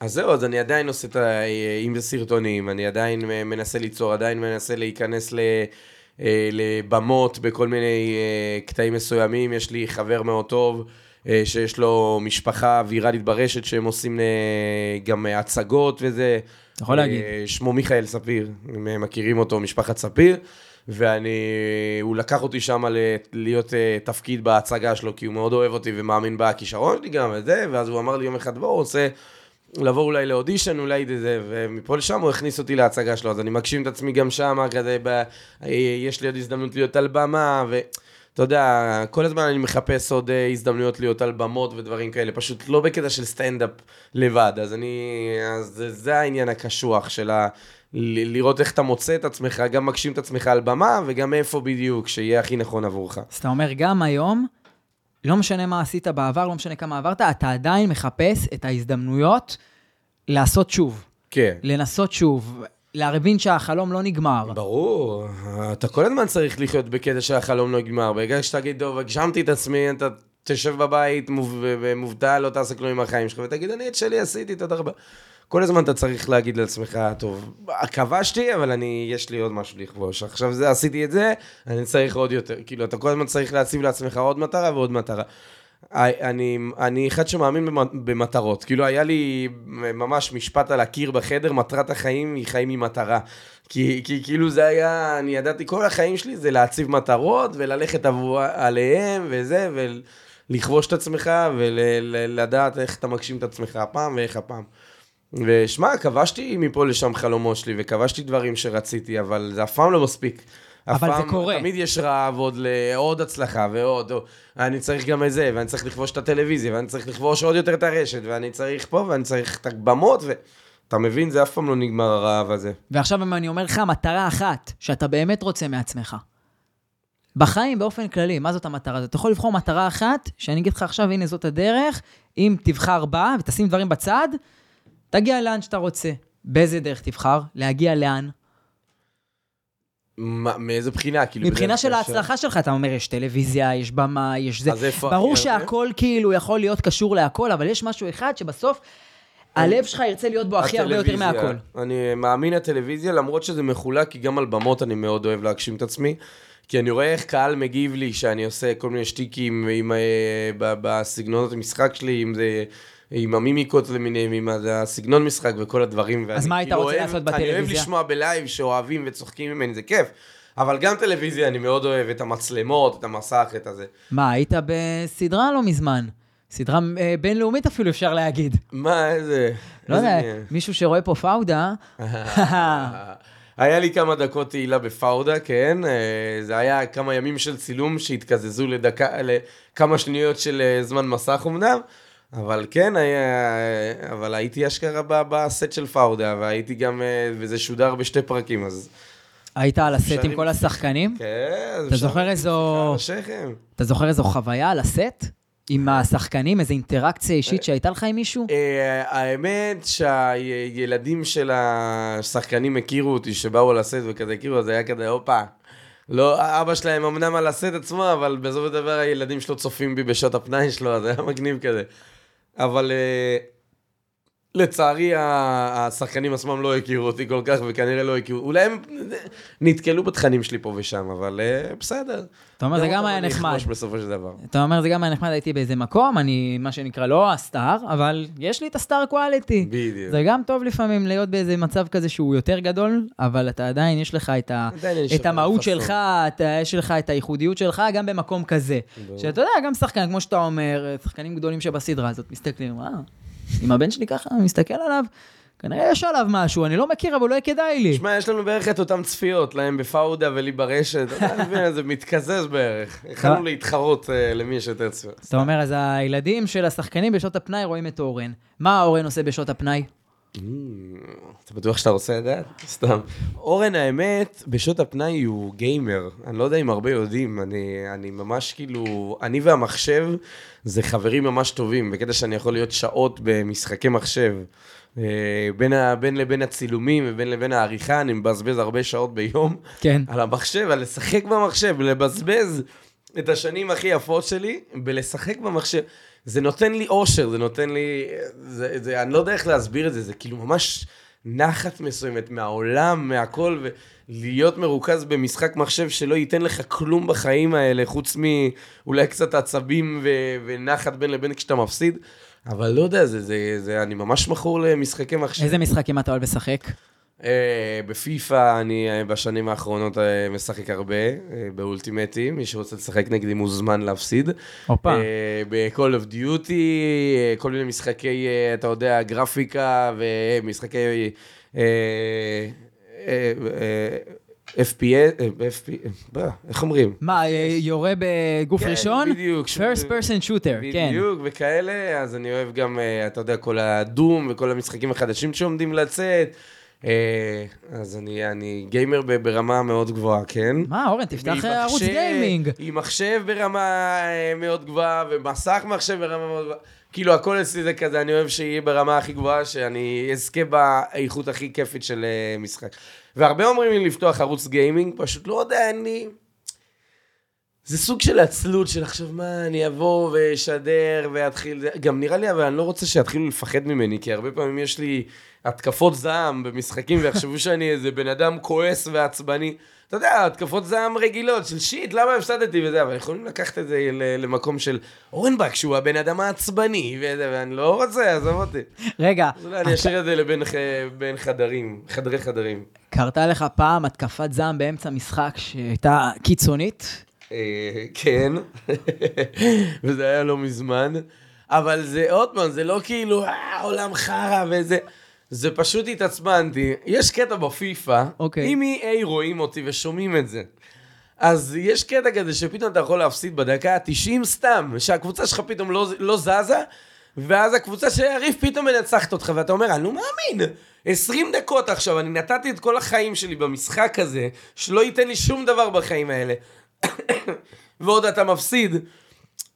אז זהו, אז אני עדיין עושה את ה... אם זה סרטונים, אני עדיין מנסה ליצור, עדיין מנסה להיכנס ל... אה, לבמות בכל מיני אה, קטעים מסוימים. יש לי חבר מאוד טוב, אה, שיש לו משפחה ויראלית ברשת, שהם עושים גם הצגות וזה. אתה יכול להגיד. שמו מיכאל ספיר, אם מכירים אותו, משפחת ספיר. ואני, הוא לקח אותי שם להיות תפקיד בהצגה שלו, כי הוא מאוד אוהב אותי ומאמין בכישרון שלי גם וזה, ואז הוא אמר לי יום אחד, בוא, הוא רוצה לבוא אולי לאודישן, אולי זה, ומפה לשם הוא הכניס אותי להצגה שלו, אז אני מגשים את עצמי גם שם, כזה, ב, יש לי עוד הזדמנות להיות על במה, ואתה יודע, כל הזמן אני מחפש עוד uh, הזדמנויות להיות על במות ודברים כאלה, פשוט לא בקטע של סטנדאפ לבד, אז אני, אז זה, העניין הקשוח של ה... לראות איך אתה מוצא את עצמך, גם מגשים את עצמך על במה, וגם איפה בדיוק, שיהיה הכי נכון עבורך. אז אתה אומר, גם היום, לא משנה מה עשית בעבר, לא משנה כמה עברת, אתה עדיין מחפש את ההזדמנויות לעשות שוב. כן. לנסות שוב. להבין שהחלום לא נגמר. ברור, אתה כל הזמן צריך לחיות בקטע שהחלום לא נגמר. ברגע שתגיד, טוב, הגשמתי את עצמי, אתה תשב בבית מובטל, לא תעשה כלום עם החיים שלך, ותגיד, אני את שלי עשיתי, תודה רבה. כל הזמן אתה צריך להגיד לעצמך, טוב, כבשתי, אבל אני, יש לי עוד משהו לכבוש. עכשיו זה, עשיתי את זה, אני צריך עוד יותר. כאילו, אתה כל הזמן צריך להציב לעצמך עוד מטרה ועוד מטרה. אני, אני אחד שמאמין במטרות. כאילו, היה לי ממש משפט על הקיר בחדר, מטרת החיים היא חיים עם מטרה. כי, כי כאילו זה היה, אני ידעתי, כל החיים שלי זה להציב מטרות וללכת עבור, עליהם וזה, ולכבוש את עצמך ולדעת איך אתה מגשים את עצמך הפעם ואיך הפעם. ושמע, כבשתי מפה לשם חלומות שלי, וכבשתי דברים שרציתי, אבל זה אף פעם לא מספיק. אבל פעם, זה קורה. תמיד יש רעב עוד לעוד הצלחה, ועוד, או, אני צריך גם את זה, ואני צריך לכבוש את הטלוויזיה, ואני צריך לכבוש עוד יותר את הרשת, ואני צריך פה, ואני צריך את הבמות, ואתה מבין, זה אף פעם לא נגמר הרעב הזה. ועכשיו אני אומר לך מטרה אחת, שאתה באמת רוצה מעצמך. בחיים באופן כללי, מה זאת המטרה הזאת? אתה יכול לבחור מטרה אחת, שאני אגיד לך עכשיו, הנה זאת הדרך, אם תבחר בה ותשים דברים בצד, תגיע לאן שאתה רוצה. באיזה דרך תבחר? להגיע לאן? מה, מאיזה בחינה? כאילו, מבחינה של ההצלחה שלך, אתה אומר, יש טלוויזיה, יש במה, יש זה. אז איפה ברור הרבה? שהכל כאילו יכול להיות קשור להכל, אבל יש משהו אחד שבסוף הלב שלך ירצה להיות בו הכי הרבה יותר. מהכל. אני מאמין הטלוויזיה, למרות שזה מחולק, כי גם על במות אני מאוד אוהב להגשים את עצמי. כי אני רואה איך קהל מגיב לי שאני עושה כל מיני שטיקים עם, אה, ב- בסגנונות המשחק שלי, אם זה... עם המימיקות למיניהם, עם הסגנון משחק וכל הדברים. אז מה היית רוצה לעשות אני אוהב בטלוויזיה? לשמוע בלייב שאוהבים וצוחקים ממני, זה כיף. אבל גם טלוויזיה, אני מאוד אוהב את המצלמות, את המסך, את הזה. מה, היית בסדרה לא מזמן. סדרה אה, בינלאומית אפילו, אפשר להגיד. מה, איזה... לא יודע? מישהו שרואה פה פאודה, היה לי כמה דקות תהילה בפאודה, כן. אה, זה היה כמה ימים של צילום שהתקזזו לדקה, לכמה שניות של אה, זמן מסך אמנם. אבל כן, היה, אבל הייתי אשכרה בסט של פאודה, והייתי גם, אה, וזה שודר בשתי פרקים, אז... היית על הסט עם כל השחקנים? כן, אתה זוכר איזו... על. אתה זוכר איזו חוויה על הסט? עם השחקנים, איזו אינטראקציה אישית שהייתה לך עם מישהו? אה, האמת שהילדים של השחקנים הכירו אותי, שבאו לסט וכזה הכירו, אז היה כזה, הופה. לא, אבא שלהם אמנם על הסט עצמו, אבל בסופו של דבר הילדים שלו צופים בי בשעות הפנאי שלו, אז היה מגניב כזה. אבל אה, לצערי השחקנים עצמם לא הכירו אותי כל כך, וכנראה לא הכירו, אולי הם נתקלו בתכנים שלי פה ושם, אבל אה, בסדר. אתה אומר, זה גם היה אני נחמד. אכבוש בסופו של דבר. אתה אומר, זה גם היה נחמד, הייתי באיזה מקום, אני, מה שנקרא, לא הסטאר, אבל יש לי את הסטאר קואליטי. בדיוק. זה גם טוב לפעמים להיות באיזה מצב כזה שהוא יותר גדול, אבל אתה עדיין, יש לך את, ה... את המהות. שלך, אתה, יש לך את הייחודיות שלך, גם במקום כזה. שאתה יודע, גם שחקן, כמו שאתה אומר, שחקנים גדולים שבסדרה הזאת מסתכלים, וואו, אם הבן שלי ככה מסתכל עליו, כנראה יש עליו משהו, אני לא מכיר, אבל אולי כדאי לי. שמע, יש לנו בערך את אותם צפיות, להם בפאודה ולי ברשת, אתה מבין, זה מתקזז בערך. יכלנו להתחרות אה, למי יש יותר צפיות. אתה אומר, אז הילדים של השחקנים בשעות הפנאי רואים את אורן. מה אורן עושה בשעות הפנאי? אתה בטוח שאתה רוצה לדעת? סתם. אורן, האמת, בשעות הפנאי הוא גיימר. אני לא יודע אם הרבה יודעים, אני, אני ממש כאילו... אני והמחשב זה חברים ממש טובים, בקטע שאני יכול להיות שעות במשחקי מחשב. אה, בין, ה, בין לבין הצילומים ובין לבין העריכה, אני מבזבז הרבה שעות ביום כן. על המחשב, על לשחק במחשב, לבזבז את השנים הכי יפות שלי בלשחק במחשב. זה נותן לי אושר, זה נותן לי... זה, זה, אני לא יודע איך להסביר את זה, זה כאילו ממש נחת מסוימת מהעולם, מהכל, ולהיות מרוכז במשחק מחשב שלא ייתן לך כלום בחיים האלה, חוץ מאולי קצת עצבים ו, ונחת בין לבין כשאתה מפסיד. אבל לא יודע, זה, זה, זה, אני ממש מכור למשחקי מחשב. איזה משחקים אתה אוהב לשחק? אה, בפיפא אני אה, בשנים האחרונות אה, משחק הרבה, באולטימטים, מי שרוצה לשחק נגדי מוזמן להפסיד. הופה. ב-call of duty, כל מיני משחקי, אתה יודע, גרפיקה ומשחקי... FPS, איך אומרים? מה, יורה בגוף כן, ראשון? בדיוק. first person shooter, כן. בדיוק, וכאלה, אז אני אוהב גם, אתה יודע, כל הדום וכל המשחקים החדשים שעומדים לצאת. אה, אז אני, אני גיימר ברמה מאוד גבוהה, כן? מה, אורן, תפתח אה, ערוץ מחשב- גיימינג. עם מחשב ברמה אה, מאוד גבוהה, ומסך מחשב ברמה מאוד גבוהה. כאילו, הכל אצלי זה כזה, אני אוהב שיהיה ברמה הכי גבוהה, שאני אזכה באיכות הכי כיפית של משחק. והרבה אומרים לי לפתוח ערוץ גיימינג, פשוט לא יודע, אין לי... זה סוג של עצלות של עכשיו, מה, אני אבוא ואשדר ואתחיל... גם נראה לי, אבל אני לא רוצה שיתחילו לפחד ממני, כי הרבה פעמים יש לי התקפות זעם במשחקים, ויחשבו שאני איזה בן אדם כועס ועצבני. אתה יודע, התקפות זעם רגילות של שיט, למה הפסדתי וזה, אבל יכולים לקחת את זה למקום של אורנבק, שהוא הבן אדם העצבני, וזה, ואני לא רוצה, עזוב אותי. רגע, אז אולי אני אשאיר את זה לבין חדרים, חדרי חדרים. קרתה לך פעם התקפת זעם באמצע משחק שהייתה קיצונית? אה, כן, וזה היה לא מזמן, אבל זה עוד פעם, זה לא כאילו, אה, עולם חרא וזה, זה פשוט התעצבנתי. יש קטע בפיפא, אוקיי. אם EA רואים אותי ושומעים את זה, אז יש קטע כזה שפתאום אתה יכול להפסיד בדקה ה-90 סתם, שהקבוצה שלך פתאום לא, לא זזה, ואז הקבוצה של היריב פתאום מנצחת אותך, ואתה אומר, אני לא מאמין. 20 דקות עכשיו, אני נתתי את כל החיים שלי במשחק הזה, שלא ייתן לי שום דבר בחיים האלה. ועוד אתה מפסיד.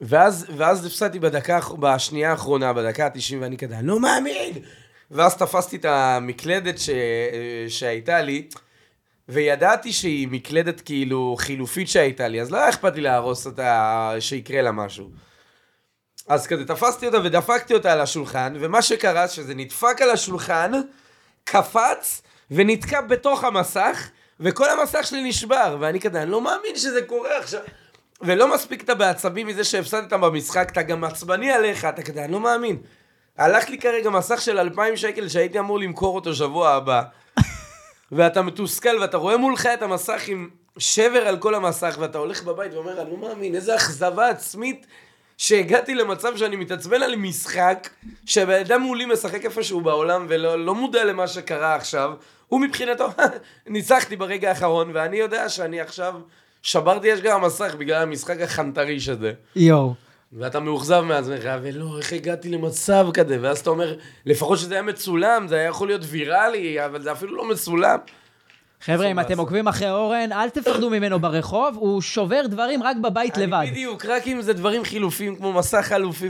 ואז, ואז הפסדתי בדקה, בשנייה האחרונה, בדקה ה-90, ואני כזה, לא מאמין! ואז תפסתי את המקלדת ש... שהייתה לי, וידעתי שהיא מקלדת כאילו חילופית שהייתה לי, אז לא היה אכפת לי להרוס אותה, שיקרה לה משהו. אז כזה תפסתי אותה ודפקתי אותה על השולחן, ומה שקרה שזה נדפק על השולחן, קפץ ונתקע בתוך המסך, וכל המסך שלי נשבר, ואני כזה, אני לא מאמין שזה קורה עכשיו. ולא מספיק אתה בעצבים מזה שהפסדת במשחק, אתה גם עצבני עליך, אתה כזה, אני לא מאמין. הלך לי כרגע מסך של 2,000 שקל שהייתי אמור למכור אותו שבוע הבא, ואתה מתוסכל ואתה רואה מולך את המסך עם שבר על כל המסך, ואתה הולך בבית ואומר, אני לא מאמין, איזה אכזבה עצמית שהגעתי למצב שאני מתעצבן על משחק, שהבן אדם מולי משחק איפשהו בעולם ולא לא מודע למה שקרה עכשיו, הוא מבחינתו, ניצחתי ברגע האחרון, ואני יודע שאני עכשיו שברתי אשגר המסך בגלל המשחק החנטריש הזה. יואו. ואתה מאוכזב מעצמך, ולא, איך הגעתי למצב כזה? ואז אתה אומר, לפחות שזה היה מצולם, זה היה יכול להיות ויראלי, אבל זה אפילו לא מצולם. חבר'ה, אם. אתם עוקבים אחרי אורן, אל תפחדו ממנו ברחוב, הוא שובר דברים רק בבית לבד. בדיוק, רק אם זה דברים חילופים, כמו מסך חלופי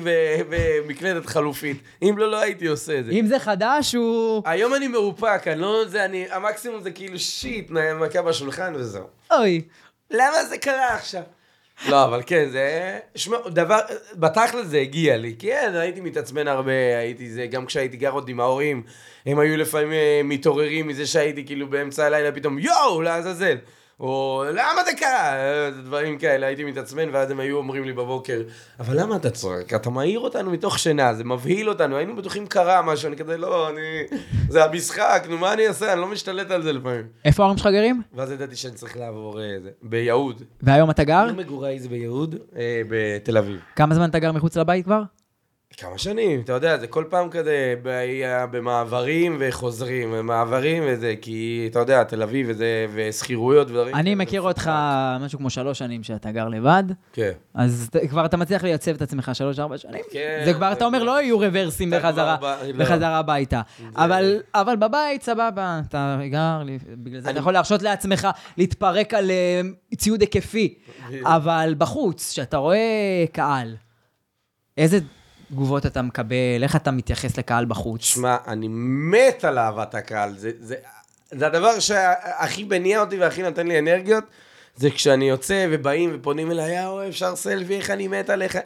ומקלדת חלופית. אם לא, לא הייתי עושה את זה. אם זה חדש, הוא... היום אני מאופק, אני לא... זה, אני... המקסימום זה כאילו שיט, מכה בשולחן וזהו. אוי. למה זה קרה עכשיו? לא, אבל כן, זה... שמע, דבר... בתכל'ס זה הגיע לי. כן, הייתי מתעצבן הרבה, הייתי זה... גם כשהייתי גר עוד עם ההורים, הם היו לפעמים אה, מתעוררים מזה שהייתי כאילו באמצע הלילה פתאום, יואו, לעזאזל. או למה זה קרה? אה, דברים כאלה, הייתי מתעצבן, ואז הם היו אומרים לי בבוקר, אבל למה אתה צועק? אתה מעיר אותנו מתוך שינה, זה מבהיל אותנו, היינו בטוחים קרה משהו, אני כזה, לא, אני... זה המשחק, נו, מה אני אעשה? אני לא משתלט על זה לפעמים. איפה ההורים שלך גרים? ואז ידעתי שאני צריך לעבור אה, זה, ביהוד. והיום אתה גר? מגוריי זה ביהוד, אה, בתל אביב. כמה זמן אתה גר מחוץ לבית כבר? כמה שנים, אתה יודע, זה כל פעם כזה במעברים וחוזרים, מעברים וזה, כי אתה יודע, תל אביב וזה, ושכירויות ודברים. אני מכיר אותך. משהו כמו שלוש שנים שאתה גר לבד, כן. אז כבר אתה מצליח לייצב את עצמך שלוש-ארבע שנים. כן, זה כבר, אתה אומר, לא יהיו רוורסים בחזרה, לא. בחזרה הביתה. אבל בבית, סבבה, אתה גר, בגלל זה אתה יכול להרשות לעצמך להתפרק על אה, ציוד היקפי. אבל בחוץ, כשאתה רואה קהל, איזה תגובות אתה מקבל? איך אתה מתייחס לקהל בחוץ? שמע, אני מת על אהבת הקהל. זה, זה, זה הדבר שהכי מניע אותי והכי נותן לי אנרגיות, זה כשאני יוצא ובאים ופונים אליי, יאו, אפשר סלפי, איך אני מת עליך.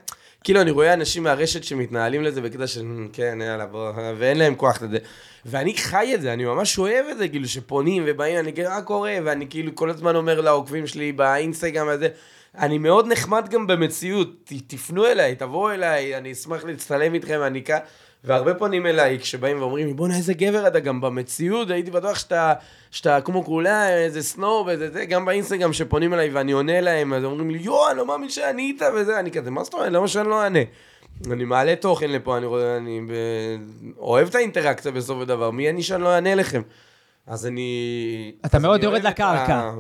כאילו, אני רואה אנשים מהרשת שמתנהלים לזה בקטע של, "אמ, כן, יאללה, בוא, ואין להם כוח לזה. ואני חי את זה, אני ממש אוהב את זה, כאילו, שפונים ובאים, אני כאילו, מה קורה? ואני כאילו כל הזמן אומר לעוקבים שלי באינסטגרם הזה, אני מאוד נחמד גם במציאות, ת, תפנו אליי, תבואו אליי, אני אשמח להצטלם איתכם, אני כאן. והרבה פונים אליי כשבאים ואומרים לי, בואנה איזה גבר אתה גם במציאות, הייתי בטוח שאתה, שאתה כמו כולה, איזה סנוב, איזה זה, גם באינסטגרם שפונים אליי ואני עונה להם, אז אומרים לי, יואו, אני לא מאמין שענית וזה, אני כזה, מה זאת אומרת, למה שאני לא אענה? אני מעלה תוכן לפה, אני, רואה, אני ב... אוהב את האינטראקציה בסופו של דבר, מי אני שאני לא אענה לכם? אז אני... אתה אז מאוד אני יורד את ה- לקרקע.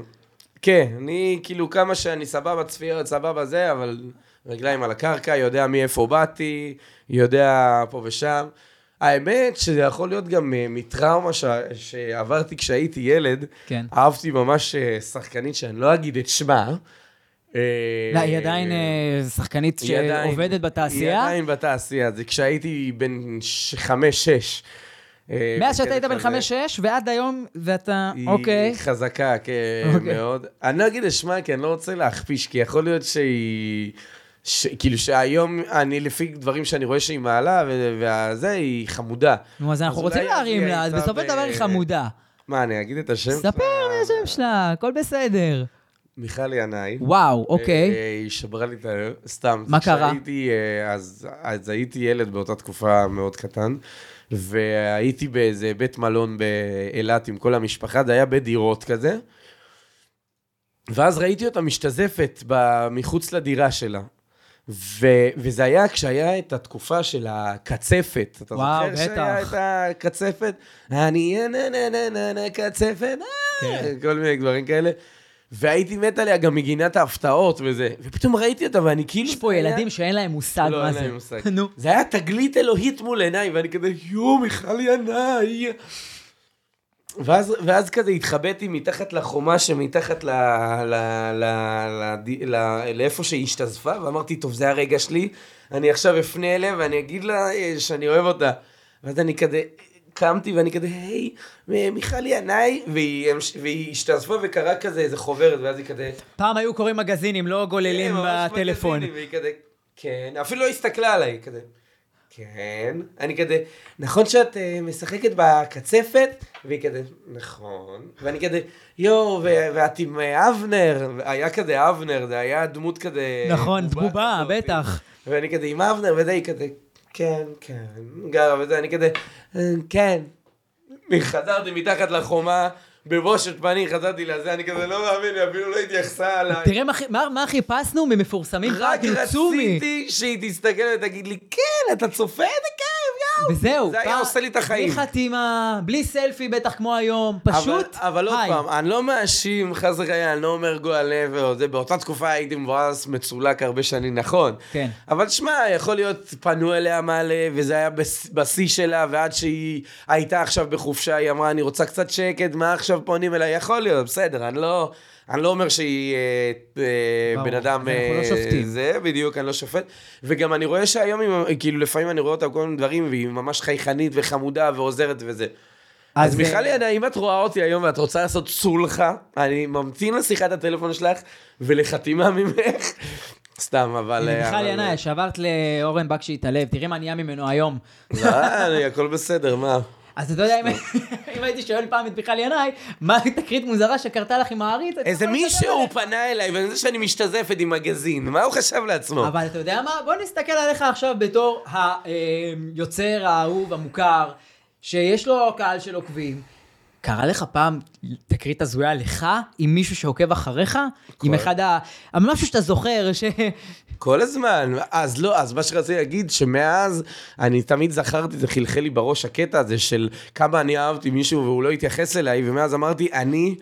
כן, אני כאילו כמה שאני סבבה צפיות, סבבה זה, אבל רגליים על הקרקע, יודע מאיפה באתי, יודע פה ושם. האמת שזה יכול להיות גם אה, מטראומה ש... שעברתי כשהייתי ילד. כן. אהבתי ממש אה, שחקנית שאני לא אגיד את שמה. אה, לא, היא עדיין שחקנית היא שעובדת היא בתעשייה? עדיין בתעשייה, זה כשהייתי בן חמש-שש. אה, מאז שאתה היית בן כזה. חמש-שש ועד היום, ואתה, היא אוקיי. חזקה, כן, אוקיי. מאוד. אני לא אגיד את שמה, כי אני לא רוצה להכפיש, כי יכול להיות שהיא... ש... כאילו שהיום, אני לפי דברים שאני רואה שהיא מעלה, ו- והזה, היא חמודה. נו, אז אנחנו רוצים להרים היא לה, אז בסופו של דבר היא חמודה. מה, אני אגיד את השם? ספר שלה? מה השם שלה, הכל בסדר. מיכל ינאי. וואו, אוקיי. אה, היא שברה לי את ה... סתם. מה קרה? כשהייתי, אה, אז, אז הייתי ילד באותה תקופה מאוד קטן, והייתי באיזה בית מלון באילת עם כל המשפחה, זה היה בית דירות כזה. ואז ראיתי אותה משתזפת מחוץ לדירה שלה. ו- וזה היה כשהיה את התקופה של הקצפת. אתה וואו, זוכר שהיה בטח. את הקצפת? אני נה נה נה נה נה קצפת, אה, כן. כל מיני דברים כאלה. והייתי מת עליה גם מגינת ההפתעות וזה. ופתאום ראיתי אותה ואני כאילו... יש פה היה- ילדים שאין להם מושג לא, מה אין זה. להם מושג. נו. זה היה תגלית אלוהית מול עיניי, ואני כזה, יואו, מיכל ינאי. ואז, ואז כזה התחבאתי מתחת לחומה שמתחת ל, ל, ל, ל, ל, ל, לאיפה שהיא השתזפה, ואמרתי, טוב, זה הרגע שלי, אני עכשיו אפנה אליה ואני אגיד לה אה, שאני אוהב אותה. ואז אני כזה, קמתי ואני כזה, היי, מיכל ינאי, והיא, והיא השתזפה וקראה כזה איזה חוברת, ואז היא כזה, פעם היו קוראים מגזינים, לא גוללים כן, בטלפון. והיא כזה, כן, אפילו לא הסתכלה עליי, כזה, כן. אני כזה, נכון שאת אה, משחקת בקצפת? והיא כזה, נכון. ואני כזה, יואו, ואת עם אה, אבנר, היה כזה אבנר, זה היה דמות כזה... נכון, כזאת. בטח. ואני כזה עם אבנר, וזה, היא כזה, כן, כן, גרה וזה, אני כזה, "אה, כן. חזרתי מתחת לחומה, בבושת פנים, חזרתי לזה, אני כזה לא מאמין, היא אפילו לא התייחסה אליי. תראה מה מה מה חיפשנו ממפורסמים רק פרצומי. רציתי שהיא תסתכל ותגיד לי, כן, אתה צופה? זה כיף, יואו. וזהו. זה היה עושה לי את החיים. בלי חתימה, בלי סלפי בטח כמו היום, פשוט אבל, אבל עוד. פעם, אני לא מאשים, חס וחלילה, אני לא אומר גועל לב זה, באותה תקופה הייתי מבואס מצולק הרבה שנים, נכון. כן. אבל שמע, יכול להיות, פנו אליה מלא, וזה היה בש- בשיא שלה, ועד שהיא הייתה עכשיו בחופשה, היא אמרה, אני רוצה קצת שקט, מה עכשיו פונים אליי? יכול להיות, בסדר, אני לא... אני לא אומר שהיא אה, אה, בן אדם... אנחנו לא אה, שופטים. זה, בדיוק, אני לא שופט. וגם אני רואה שהיום, כאילו, לפעמים אני רואה אותה כל מיני דברים, והיא ממש חייכנית וחמודה ועוזרת וזה. אז אז, מיכל אה, ינאי, אם את רואה אותי היום ואת רוצה לעשות סולחה, אני ממתין לשיחת הטלפון שלך ולחתימה ממך. סתם, אבל... מיכל ינאי, שעברת לאורן בקשי התעלב, תראי מה נהיה ממנו היום. לא, הכל בסדר, מה? אז אתה יודע, אם- הייתי שואל פעם את מיכל ינאי, מה התקרית מוזרה שקרתה לך עם העריץ? איזה מישהו. פנה אליי, ואני יודע שאני משתזפת עם מגזין, מה הוא חשב לעצמו? אבל אתה יודע מה? בוא נסתכל עליך עכשיו בתור היוצר האהוב, המוכר, שיש לו קהל של עוקבים. קרה לך פעם תקרית הזויה לך עם מישהו שעוקב אחריך? עם אחד ה... משהו שאתה זוכר, ש... כל הזמן. אז לא, אז מה שרציתי להגיד, שמאז אני תמיד זכרתי, זה חלחל לי בראש הקטע הזה של כמה אני אהבתי מישהו והוא לא התייחס אליי, ומאז אמרתי, אני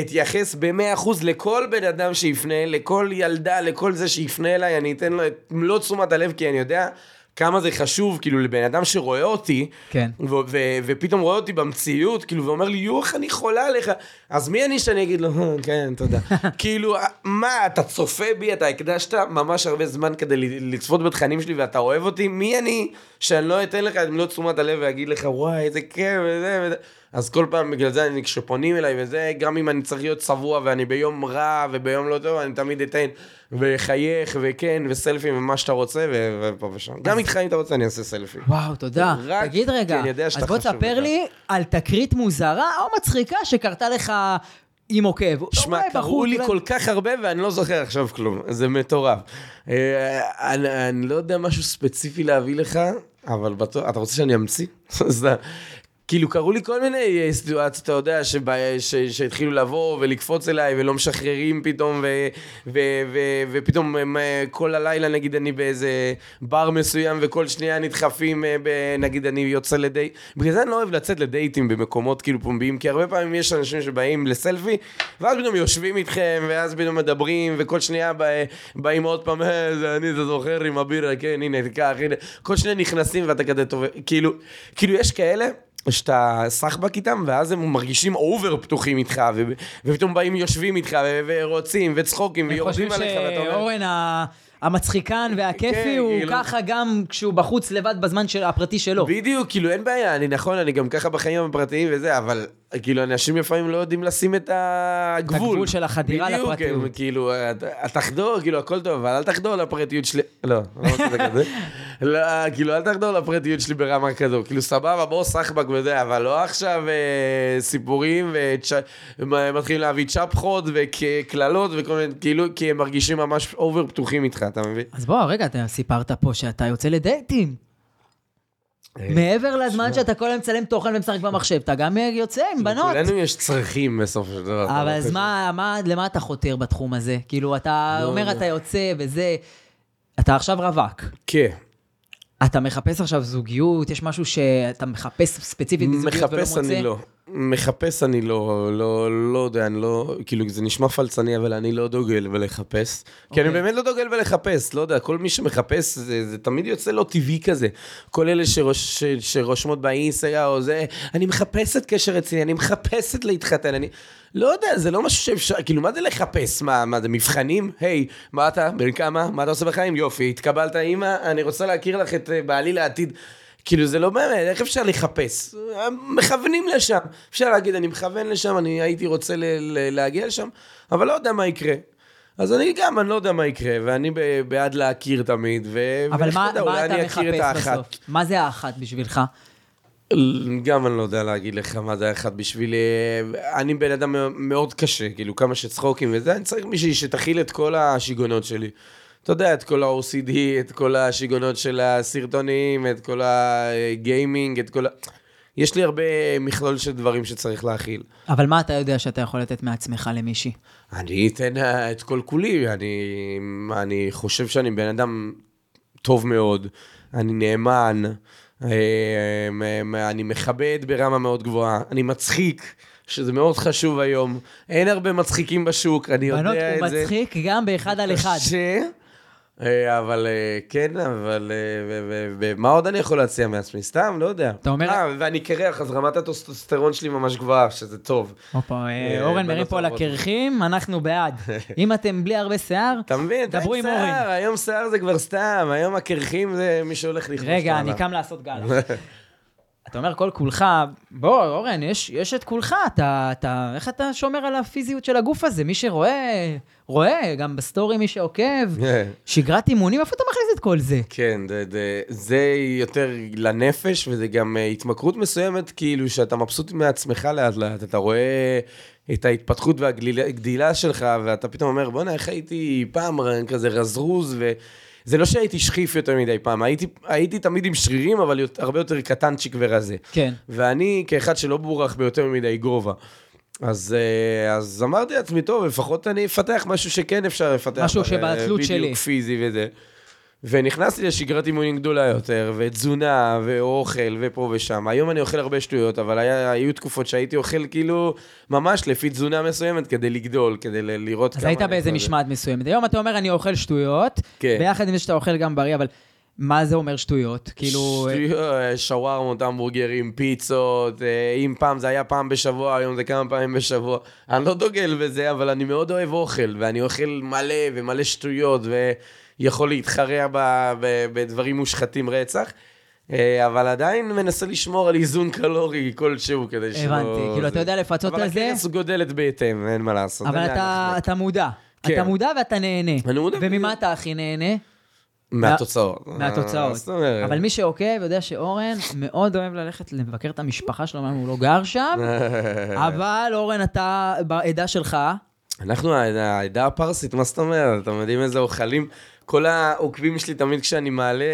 אתייחס ב-100% לכל בן אדם שיפנה, לכל ילדה, לכל זה שיפנה אליי, אני אתן לו את מלוא תשומת הלב, כי אני יודע כמה זה חשוב, כאילו, לבן אדם שרואה אותי, כן. ו- ו- ופתאום רואה אותי במציאות, כאילו, ואומר לי, יואו, איך אני חולה עליך. אז מי אני שאני אגיד לו, "אה, כן, תודה. כאילו, מה, אתה צופה בי, אתה הקדשת ממש הרבה זמן כדי לצפות בתכנים שלי ואתה אוהב אותי, מי אני שאני לא אתן לך את מלוא תשומת הלב ואגיד לך, וואי, איזה כיף, וזה וזה. אז כל פעם בגלל זה אני, כשפונים אליי וזה, גם אם אני צריך להיות צבוע ואני ביום רע וביום לא טוב, אני תמיד אתן וחייך וכן, וסלפים ומה שאתה רוצה, ו- ופה ושם. גם איתך אם אתה רוצה אני אעשה סלפי. וואו, תודה. רק תגיד רגע, כי אני יודע אז שאתה בוא חשוב תספר. לי על תקרית מוזרה או מצחיקה שקרתה לך עם עוקב. שמע, אולי קראו לי כל כך הרבה ואני לא זוכר עכשיו כלום, זה מטורף. אה, אני, אני לא יודע משהו ספציפי להביא לך, אבל בטוח, אתה רוצה שאני אמציא? כאילו, קרו לי כל מיני אה, סיטואציות, אתה יודע, שהתחילו לבוא ולקפוץ אליי ולא משחררים פתאום, ו, ו, ו, ופתאום הם, אה, כל הלילה, נגיד, אני באיזה בר מסוים, וכל שנייה נדחפים, אה, נגיד, אני יוצא לדייט. בגלל זה אני לא אוהב לצאת לדייטים במקומות כאילו פומביים, כי הרבה פעמים יש אנשים שבאים לסלפי, ואז פתאום יושבים איתכם, ואז פתאום מדברים, וכל שנייה בא, באים עוד פעם, "אה, זה אני, זה זוכר עם הבירה, כן, הנה, קח, הנה. כל שנייה נכנסים ואתה כזה טוב, כאילו, כאילו, יש כאלה. שאתה סחבק איתם, ואז הם מרגישים אובר פתוחים איתך, ו- ופתאום באים יושבים איתך, ו- ורוצים, וצחוקים, ויורדים עליך, ואתה אומר... שאורן ה- המצחיקן והכיפי כן, הוא כאילו. ככה גם כשהוא בחוץ לבד בזמן של- הפרטי שלו. בדיוק, כאילו אין בעיה, אני נכון, אני גם ככה בחיים הפרטיים וזה, אבל כאילו אנשים לפעמים לא יודעים לשים את הגבול. הגבול של החדירה לפרטיות. בדיוק, כאילו, תחדור, כאילו הכל טוב, אבל אל תחדור לפרטיות שלי, לא, לא רוצה את זה כזה. לא, כאילו אל תחדור לפרטיות שלי ברמה כזו, כאילו סבבה, בוא סחבק וזה, אבל לא עכשיו אה, סיפורים ומתחילים להביא צ'פחות וקללות וכל מיני, כאילו, כי הם מרגישים ממש אובר פתוחים איתך, אתה מבין? אז בוא, רגע, אתה סיפרת פה שאתה יוצא לדייטים. אה, מעבר לזמן שאתה כל היום מצלם תוכן ומשחק במחשב, אתה גם יוצא עם בנות. לכולנו יש צרכים בסופו של דבר. אבל לא אז. מה, מה, למה אתה חותר בתחום הזה? כאילו, אתה לא אומר, יודע. אתה יוצא וזה... אתה עכשיו רווק. כן. אתה מחפש עכשיו זוגיות? יש משהו שאתה מחפש ספציפית בזוגיות ולא מחפש מוצא? אני לא. מחפש אני לא, לא, לא יודע, אני לא, כאילו זה נשמע פלצני, אבל אני לא דוגל בלחפש. כי אני אוקיי. באמת לא דוגל בלחפש, לא יודע, כל מי שמחפש, זה, זה תמיד יוצא לו טבעי כזה. כל אלה שרוש, ש, שרושמות באינסטגרם או זה, אני מחפשת קשר רציני, אני מחפשת להתחתן, אני... לא יודע, זה לא משהו שאפשר, כאילו, מה זה לחפש? מה, מה זה מבחנים? היי, מה אתה? בן כמה? מה אתה עושה בחיים? יופי, התקבלת אימא, אני רוצה להכיר לך את אה, בעלי לעתיד. כאילו, זה לא באמת, איך אפשר לחפש? מכוונים לשם. אפשר להגיד, אני מכוון לשם, אני הייתי רוצה ל- ל- להגיע לשם, אבל לא יודע מה יקרה. אז אני גם, אני לא יודע מה יקרה, ואני ב- בעד להכיר תמיד, ו... אבל מה, יודע, מה אתה את מחפש האחת. בסוף? מה זה האחת בשבילך? גם אני לא יודע להגיד לך מה זה האחת בשבילי. אני בן אדם מאוד קשה, כאילו כמה שצחוקים וזה, אני צריך מישהי שתכיל את כל השיגעונות שלי. אתה יודע, את כל ה-OCD, את כל השיגעונות של הסרטונים, את כל הגיימינג, את כל ה... יש לי הרבה מכלול של דברים שצריך להכיל. אבל מה אתה יודע שאתה יכול לתת מעצמך למישהי? אני אתן אה, את כל כולי, אני, אני חושב שאני בן אדם טוב מאוד, אני נאמן, אה, אני מכבד ברמה מאוד גבוהה, אני מצחיק, שזה מאוד חשוב היום. אין הרבה מצחיקים בשוק, אני יודע בנות, את הוא זה. מצחיק גם באחד על אחד. אה, אבל אה, כן, אבל... אה, ומה עוד אני יכול להציע מעצמי? סתם, לא יודע. אתה אומר- אה, ואני קרח, אז רמת הטוסטוסטרון שלי ממש גבוהה, שזה טוב. הופה, אה, אה, אורן מרים פה על. הקרחים, אנחנו בעד. אם אתם בלי הרבה שיער, דברו עם אורן. היום שיער זה כבר סתם, היום הקרחים זה מי שהולך לכבוש רגע, מעלה. אני קם לעשות גל. אתה אומר כל כולך, בוא, אורן, יש, יש את כולך, אתה, אתה, איך אתה שומר על הפיזיות של הגוף הזה? מי שרואה, רואה, גם בסטורי מי שעוקב, שגרת אימונים, איפה אתה מכניס את כל זה? כן, זה, זה, זה יותר לנפש, וזה גם אה, התמכרות מסוימת, כאילו שאתה מבסוט מעצמך לאט לאט, אתה רואה את ההתפתחות והגדילה שלך, ואתה פתאום אומר, בואנה, איך הייתי פעם כזה רזרוז, ו... זה לא שהייתי שכיף יותר מדי פעם, הייתי, הייתי תמיד עם שרירים, אבל יותר- הרבה יותר קטנצ'יק ורזה. כן. ואני, כאחד שלא בורח ביותר מדי גובה, אז, אה, אז אמרתי לעצמי, טוב, לפחות אני אפתח משהו שכן אפשר לפתח. משהו אה, שבתלות שלי. בדיוק פיזי וזה. ונכנסתי לשגרת אימונים גדולה יותר, ותזונה, ואוכל, ופה ושם. היום אני אוכל הרבה שטויות, אבל היה, היו תקופות שהייתי אוכל כאילו ממש לפי תזונה מסוימת כדי לגדול, כדי ל- לראות אז כמה... היית אני באיזה משמעת מסוימת. היום אתה אומר, אני אוכל שטויות, כן. ביחד עם זה שאתה אוכל גם בריא, אבל מה זה אומר שטויות? כאילו... שטויות, שווארמות, המבורגרים, פיצות, אה, אם פעם זה היה פעם בשבוע, היום זה כמה פעמים בשבוע. אני לא דוגל בזה, אבל אני מאוד אוהב אוכל, ואני אוכל מלא ומלא שטויות, ויכול להתחרע בדברים מושחתים רצח. אה, אבל עדיין מנסה לשמור על איזון קלורי כלשהו כדי שלא... הבנתי, כאילו, אתה יודע לפצות אבל על זה, הכרס גודלת בהתאם, אין מה לעשות. אבל אתה. אתה מודע. כן. אתה מודע ואתה נהנה. אני מודע. וממה אתה הכי נהנה? מהתוצאות. מהתוצאות. אבל מי שעוקב יודע שאורן מאוד אוהב ללכת לבקר את המשפחה שלו, הוא לא גר שם, אבל אורן, אתה בעדה שלך, אנחנו העדה הפרסית, מה זאת אומרת? אתם יודעים איזה אוכלים? כל העוקבים שלי תמיד כשאני מעלה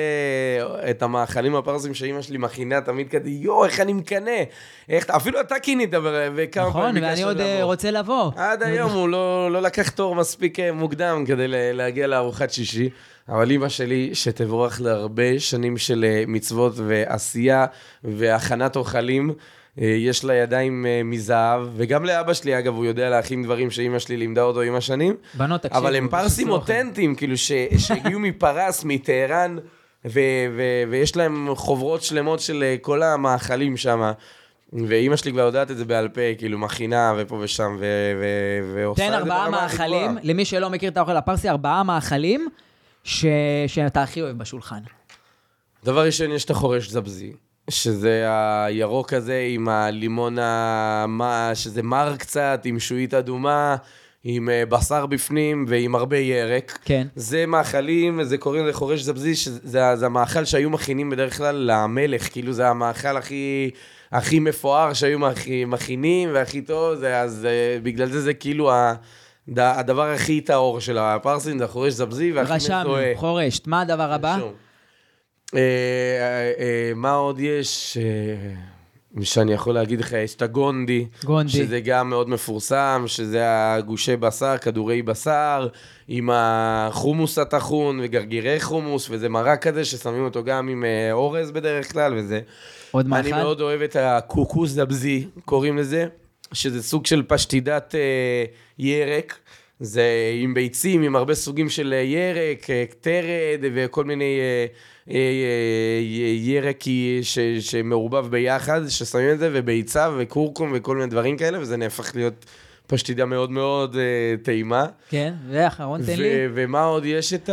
את המאכלים הפרסים שאימא שלי מכינה, תמיד כזה, יואו, איך אני מקנא. איך, אפילו אתה קינית ו- וכמה נכון? פעמים ואני עוד אה, לבוא. רוצה לבוא. עד היום הוא לא, לא לקח תור מספיק אה, מוקדם כדי להגיע לארוחת שישי. אבל אימא שלי, שתבורך להרבה שנים של אה, מצוות ועשייה והכנת אוכלים, אה, יש לה ידיים אה, מזהב, וגם לאבא שלי, אגב, הוא יודע להכין דברים שאימא שלי לימדה אותו עם השנים. בנות, תקשיבו. אבל הם פרסים. אותנטיים, כאילו, ש- שהגיעו מפרס, מטהרן, ו- ו- ויש להם חוברות שלמות של אה, כל המאכלים שם. ואימא שלי כבר יודעת את זה בעל פה, כאילו, מכינה ופה ושם, ו- ו- ועושה תן את זה ארבעה ברמה הכי מאכלים. למי שלא מכיר את האוכל הפרסי, ארבעה מאכלים ש... שאתה הכי אוהב בשולחן. דבר ראשון, יש את החורש זבזי, שזה הירוק הזה עם הלימון, המה, שזה מר קצת, עם שועית אדומה, עם אה, בשר בפנים ועם הרבה ירק. כן. זה מאכלים, זה קוראים לזה חורש זבזי, שזה זה המאכל שהיו מכינים בדרך כלל למלך, כאילו זה המאכל הכי, הכי מפואר שהיו מכי- מכינים והכי טוב, זה, אז אה, בגלל זה זה כאילו ה, הדבר הכי טהור של הפרסים, זה החורש זבזי והכי רשמנו, מזוהה. חורשת. מה הדבר הבא? רשום. אה, אה, אה, מה עוד יש? שאני יכול להגיד לך, יש את הגונדי. גונדי. שזה גם מאוד מפורסם, שזה הגושי בשר, כדורי בשר, עם החומוס הטחון וגרגירי חומוס, וזה מרק כזה ששמים אותו גם עם אורז בדרך כלל, וזה... עוד אני מאכל? מאוד אוהב את הקוקוס דבזי, קוראים לזה, שזה סוג של פשטידת אה, ירק. זה עם ביצים, עם הרבה סוגים של ירק, טרד וכל מיני אה, אה, אה, ירק ש, שמעורבב ביחד, ששמים את זה, וביצה וכורכום וכל מיני דברים כאלה, וזה נהפך להיות פשטידה מאוד מאוד אה, טעימה. כן, ואחרון תן לי. ומה עוד? יש את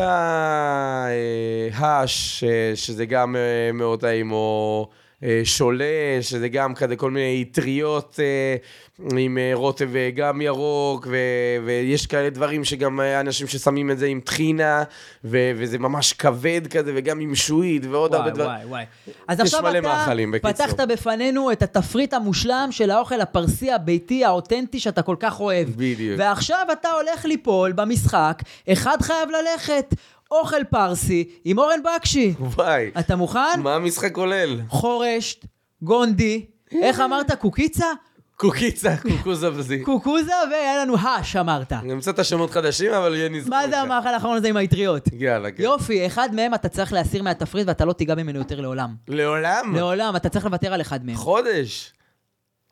ההש, שזה גם אה, מאוד טעים, או אה, שולה, שזה גם כזה כל מיני אטריות אה, עם אה, רוטב אה, גם ירוק, ו- ויש כאלה דברים שגם אה, אנשים ששמים את זה עם טחינה, ו- וזה ממש כבד כזה, וגם עם שועית, ועוד הרבה וואי, דברים. וואי, וואי. אז יש עכשיו אתה מאכלים, בקיצור. פתחת בפנינו את התפריט המושלם של האוכל הפרסי הביתי האותנטי שאתה כל כך אוהב. בדיוק. ועכשיו אתה הולך ליפול במשחק, אחד חייב ללכת, אוכל פרסי עם אורן בקשי. וואי, אתה מוכן? מה המשחק כולל? חורשת, גונדי, איך אמרת? קוקיצה? קוקיצה, קוקוזה וזה. קוקוזה, והיה לנו הש אמרת. נמצא את השמות חדשים, אבל יהיה נזכור. מה זה המאכל האחרון הזה עם האטריות? יאללה, כן. יופי, אחד מהם אתה צריך להסיר מהתפריט ואתה לא תיגע ממנו יותר לעולם. לעולם? לעולם, אתה צריך לוותר על אחד מהם. חודש.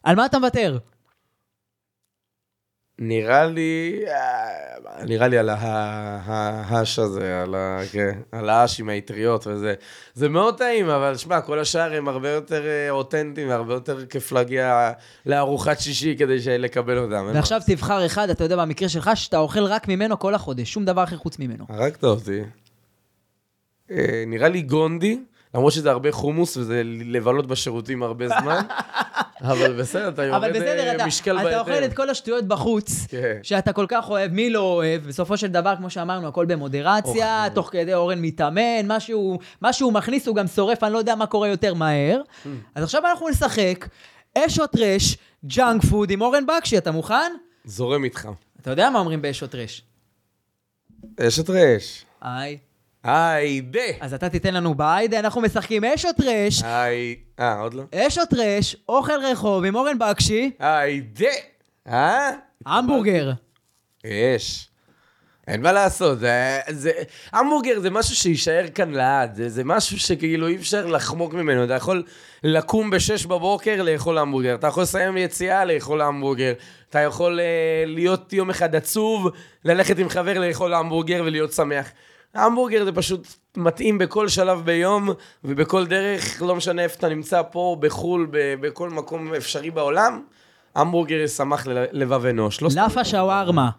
על מה אתה מוותר? נראה לי, אה, נראה לי על ההש הזה, על ה- כן, על האש עם האטריות וזה. זה מאוד טעים, אבל שמע, כל השאר הם הרבה יותר אה, אותנטיים והרבה יותר כיף להגיע לארוחת שישי כדי לקבל אותם. ועכשיו תבחר אחד, אתה יודע, במקרה שלך, שאתה אוכל רק ממנו כל החודש, שום דבר אחר חוץ ממנו. הרגת אותי. אה, נראה לי גונדי, למרות שזה הרבה חומוס וזה לבלות בשירותים הרבה זמן, אבל בסדר, אתה אבל יורד בסדר, אה, אתה, משקל אתה אוכל בהתאם. את כל השטויות בחוץ, כן. שאתה כל כך אוהב, מי לא אוהב? בסופו של דבר, כמו שאמרנו, הכל במודרציה, אוכל. תוך כדי אורן מתאמן, מה שהוא, מה שהוא מכניס הוא גם שורף, אני לא יודע מה קורה יותר מהר. Hmm. אז עכשיו אנחנו נשחק אש או trash, ג'אנק פוד עם אורן בקשי, אתה מוכן? זורם איתך. אתה יודע מה אומרים באש או trash? אש trash. היי. היידה. אז אתה תיתן לנו בהיידה, אנחנו משחקים אש או trash, היי... אה, עוד לא? אש או trash, אוכל רחוב עם אורן בקשי, היידה. אה? המבורגר. יש. אין מה לעשות, זה, זה, המבורגר זה משהו שיישאר כאן לעד, זה, זה משהו שכאילו אי אפשר לחמוק ממנו, אתה יכול לקום בשש בבוקר לאכול המבורגר, אתה יכול לסיים יציאה לאכול המבורגר, אתה יכול אה, להיות יום אחד עצוב, ללכת עם חבר לאכול המבורגר ולהיות שמח. המבורגר זה פשוט מתאים בכל שלב ביום ובכל דרך, לא משנה איפה אתה נמצא פה, בחו"ל, ב- בכל מקום אפשרי בעולם, המבורגר ישמח ל- לבב אנוש. לא. לאפה שווארמה.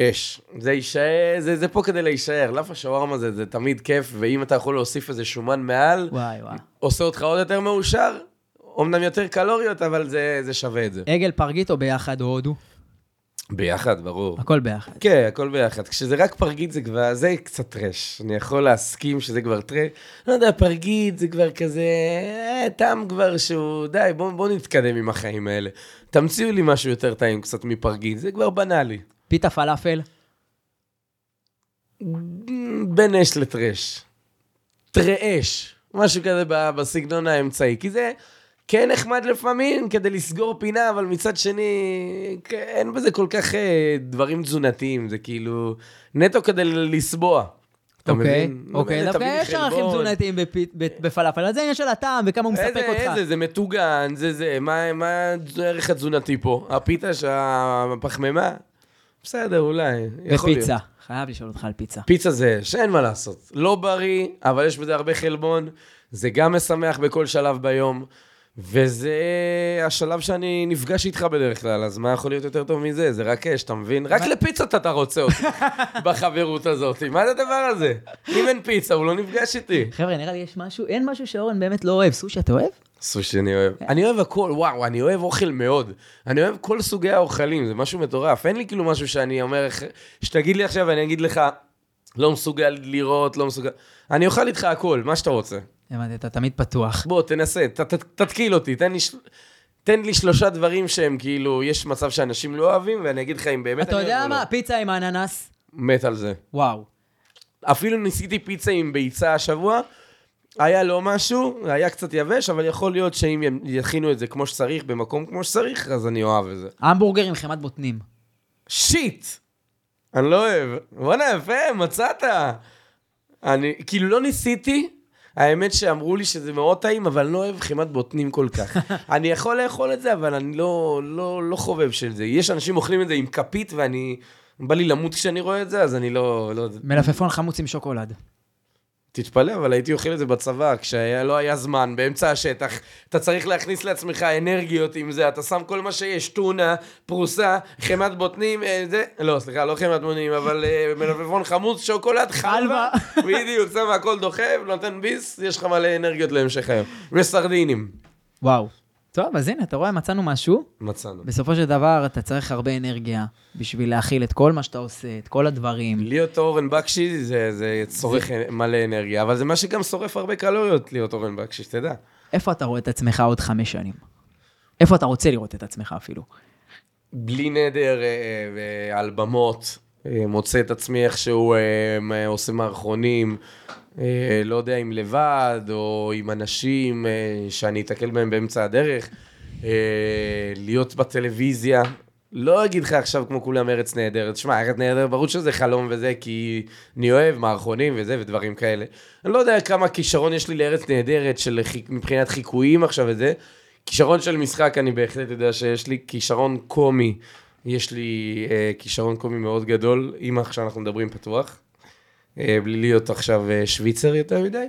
אש. זה יישאר, זה, זה פה כדי להישאר. לאפה שווארמה זה, זה תמיד כיף, ואם אתה יכול להוסיף איזה שומן מעל, וואי וואי. עושה אותך עוד יותר מאושר. אמנם יותר קלוריות, אבל זה, זה שווה את זה. עגל פרגית או ביחד או הודו? ביחד, ברור. הכל ביחד. כן, הכל ביחד. כשזה רק פרגית זה כבר, זה קצת טרש. אני יכול להסכים שזה כבר טרש. לא יודע, פרגית זה כבר כזה, אה, טעם כבר שהוא, די, בואו בוא נתקדם עם החיים האלה. תמציאו לי משהו יותר טעים קצת מפרגית, זה כבר בנאלי. פיתה פלאפל? בין אש לטרש. טרש, משהו כזה בסגנון האמצעי. כי זה כן נחמד לפעמים כדי לסגור פינה, אבל מצד שני, כן, אין בזה כל כך אה, דברים תזונתיים, זה כאילו נטו כדי לסבוע. אתה אוקיי, מבין? אוקיי, דווקא יש ערכים. תזונתיים בפלאפל, אז זה עניין של הטעם וכמה הוא מספק אותך. איזה, זה מטוגן, זה זה, מה, הערך התזונתי פה? הפיתה שהפחמימה? בסדר, אולי, יכול להיות. ופיצה. חייב לשאול אותך על פיצה. פיצה זה שאין מה לעשות. לא בריא, אבל יש בזה הרבה חלבון. זה גם משמח בכל שלב ביום. וזה השלב שאני נפגש איתך בדרך כלל, אז מה יכול להיות יותר טוב מזה? זה רק אש, אתה מבין? רק לפיצות אתה רוצה אותי בחברות הזאת. מה זה הדבר הזה? אם אין פיצה, הוא לא נפגש איתי. חבר'ה, נראה לי יש משהו, אין משהו שאורן באמת לא אוהב. סושי אתה אוהב? סושי אני אוהב. אני אוהב הכל, וואו, אני אוהב אוכל מאוד. אני אוהב כל סוגי האוכלים, זה משהו מטורף. אין לי כאילו משהו שאני אומר, שתגיד לי עכשיו ואני אגיד לך, לא מסוגל לראות, לא מסוגל... אני אוכל איתך הכל, מה שאתה רוצה. הבנתי, אתה תמיד פתוח. בוא, תנסה, ת, ת, תתקיל אותי, תן לי, של- תן לי שלושה דברים שהם כאילו, יש מצב שאנשים לא אוהבים, ואני אגיד לך אם באמת אתה יודע מה? לא. פיצה עם אננס? מת על זה. וואו. אפילו ניסיתי פיצה עם ביצה השבוע, היה לא משהו, היה קצת יבש, אבל יכול להיות שאם יכינו את זה כמו שצריך, במקום כמו שצריך, אז אני אוהב את זה. המבורגר עם חמת בוטנים. שיט! אני לא אוהב. בואנה, יפה, מצאת. אני, כאילו, לא ניסיתי. האמת שאמרו לי שזה מאוד טעים, אבל אני לא אוהב חימת בוטנים כל כך. אני יכול לאכול את זה, אבל אני לא, לא, לא חובב של זה. יש אנשים אוכלים את זה עם כפית, ואני... בא לי למות כשאני רואה את זה, אז אני לא... לא מלפפון חמוץ עם שוקולד. תתפלא, אבל הייתי אוכל את זה בצבא, כשלא היה זמן, באמצע השטח. אתה צריך להכניס לעצמך אנרגיות עם זה, אתה שם כל מה שיש, טונה, פרוסה, חמת בוטנים, אה, זה, לא, סליחה, לא חמת בוטנים, אבל אה, מלפפון חמוץ, שוקולד, חלבה, בדיוק, שם הכל דוחף, נותן ביס, יש לך מלא אנרגיות להמשך היום. וסרדינים. וואו. טוב, אז הנה, אתה רואה, מצאנו משהו. מצאנו. בסופו של דבר, אתה צריך הרבה אנרגיה בשביל להכיל את כל מה שאתה עושה, את כל הדברים. להיות אורן בקשי זה, זה צורך מלא אנרגיה, אבל זה מה שגם שורף הרבה קלוריות להיות אורן בקשי, שתדע. איפה אתה רואה את עצמך עוד חמש שנים? איפה אתה רוצה לראות את עצמך אפילו? בלי נדר אה, אה, על במות, אה, מוצא את עצמי איכשהו אה, אה, עושה מערכונים, אה, לא יודע אם לבד או עם אנשים אה, שאני אתקל בהם באמצע הדרך, אה, להיות בטלוויזיה. לא אגיד לך עכשיו כמו כולם ארץ נהדרת. שמע, ארץ נהדרת, ברור שזה חלום וזה, כי אני אוהב מערכונים וזה ודברים כאלה. אני לא יודע כמה כישרון יש לי לארץ נהדרת של מבחינת חיקויים עכשיו וזה. כישרון של משחק אני בהחלט יודע שיש לי, כישרון קומי, יש לי אה, כישרון קומי מאוד גדול, אם עכשיו אנחנו מדברים פתוח, אה, בלי להיות עכשיו אה, שוויצר יותר מדי,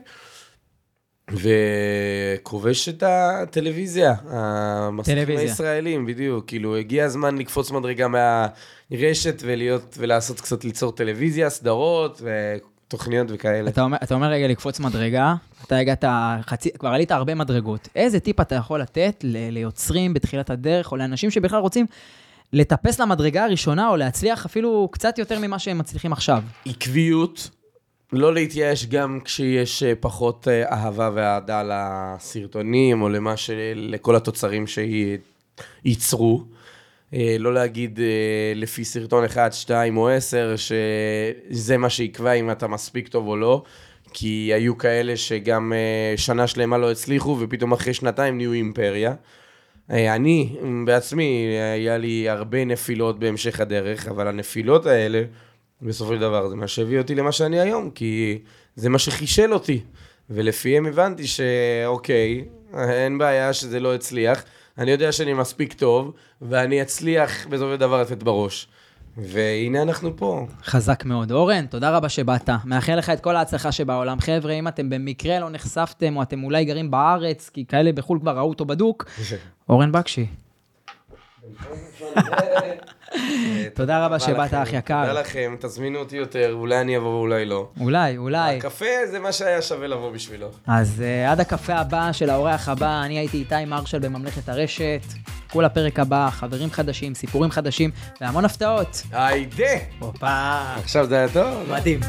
וכובש את הטלוויזיה, המסכים. הישראלים, בדיוק, כאילו הגיע הזמן לקפוץ מדרגה מהרשת ולהיות, ולעשות קצת, ליצור טלוויזיה, סדרות ותוכניות וכאלה. אתה אומר, אתה אומר רגע לקפוץ מדרגה, אתה הגעת חצי, כבר עלית הרבה מדרגות. איזה טיפ אתה יכול לתת ל- ליוצרים בתחילת הדרך, או לאנשים שבכלל רוצים לטפס למדרגה הראשונה, או להצליח אפילו קצת יותר ממה שהם מצליחים עכשיו? עקביות, לא להתייאש גם כשיש אה, פחות אה, אהבה ואהדה לסרטונים או למה ש... לכל התוצרים שייצרו. אה, לא להגיד לפי סרטון 1, 2 או 10 שזה מה שיקבע אם אתה מספיק טוב או לא. כי היו כאלה שגם שנה שלמה לא הצליחו ופתאום אחרי שנתיים נהיו אימפריה. אה, אני בעצמי, היה לי הרבה נפילות בהמשך הדרך, אבל הנפילות האלה, בסופו של דבר, זה מה שהביא אותי למה שאני היום, כי זה מה שחישל אותי. ולפיהם הבנתי שאוקיי, אין בעיה שזה לא הצליח, אני יודע שאני מספיק טוב, ואני אצליח בסופו של דבר לתת בראש. והנה אנחנו פה. חזק מאוד. אורן, תודה רבה שבאת. מאחל לך את כל ההצלחה שבעולם. חבר'ה, אם אתם במקרה לא נחשפתם, או אתם אולי גרים בארץ, כי כאלה בחו"ל כבר ראו אותו בדוק, אורן בקשי. תודה רבה שבאת, אח יקר. תודה לכם, תזמינו אותי יותר, אולי אני אבוא ואולי לא. אולי, אולי. הקפה זה מה שהיה שווה לבוא בשבילו. אז uh, עד הקפה הבא של האורח הבא, אני הייתי איתי מרשל בממלכת הרשת. כול הפרק הבא, חברים חדשים, סיפורים חדשים, והמון הפתעות. היידה! הופה. עכשיו זה היה טוב? מדהים.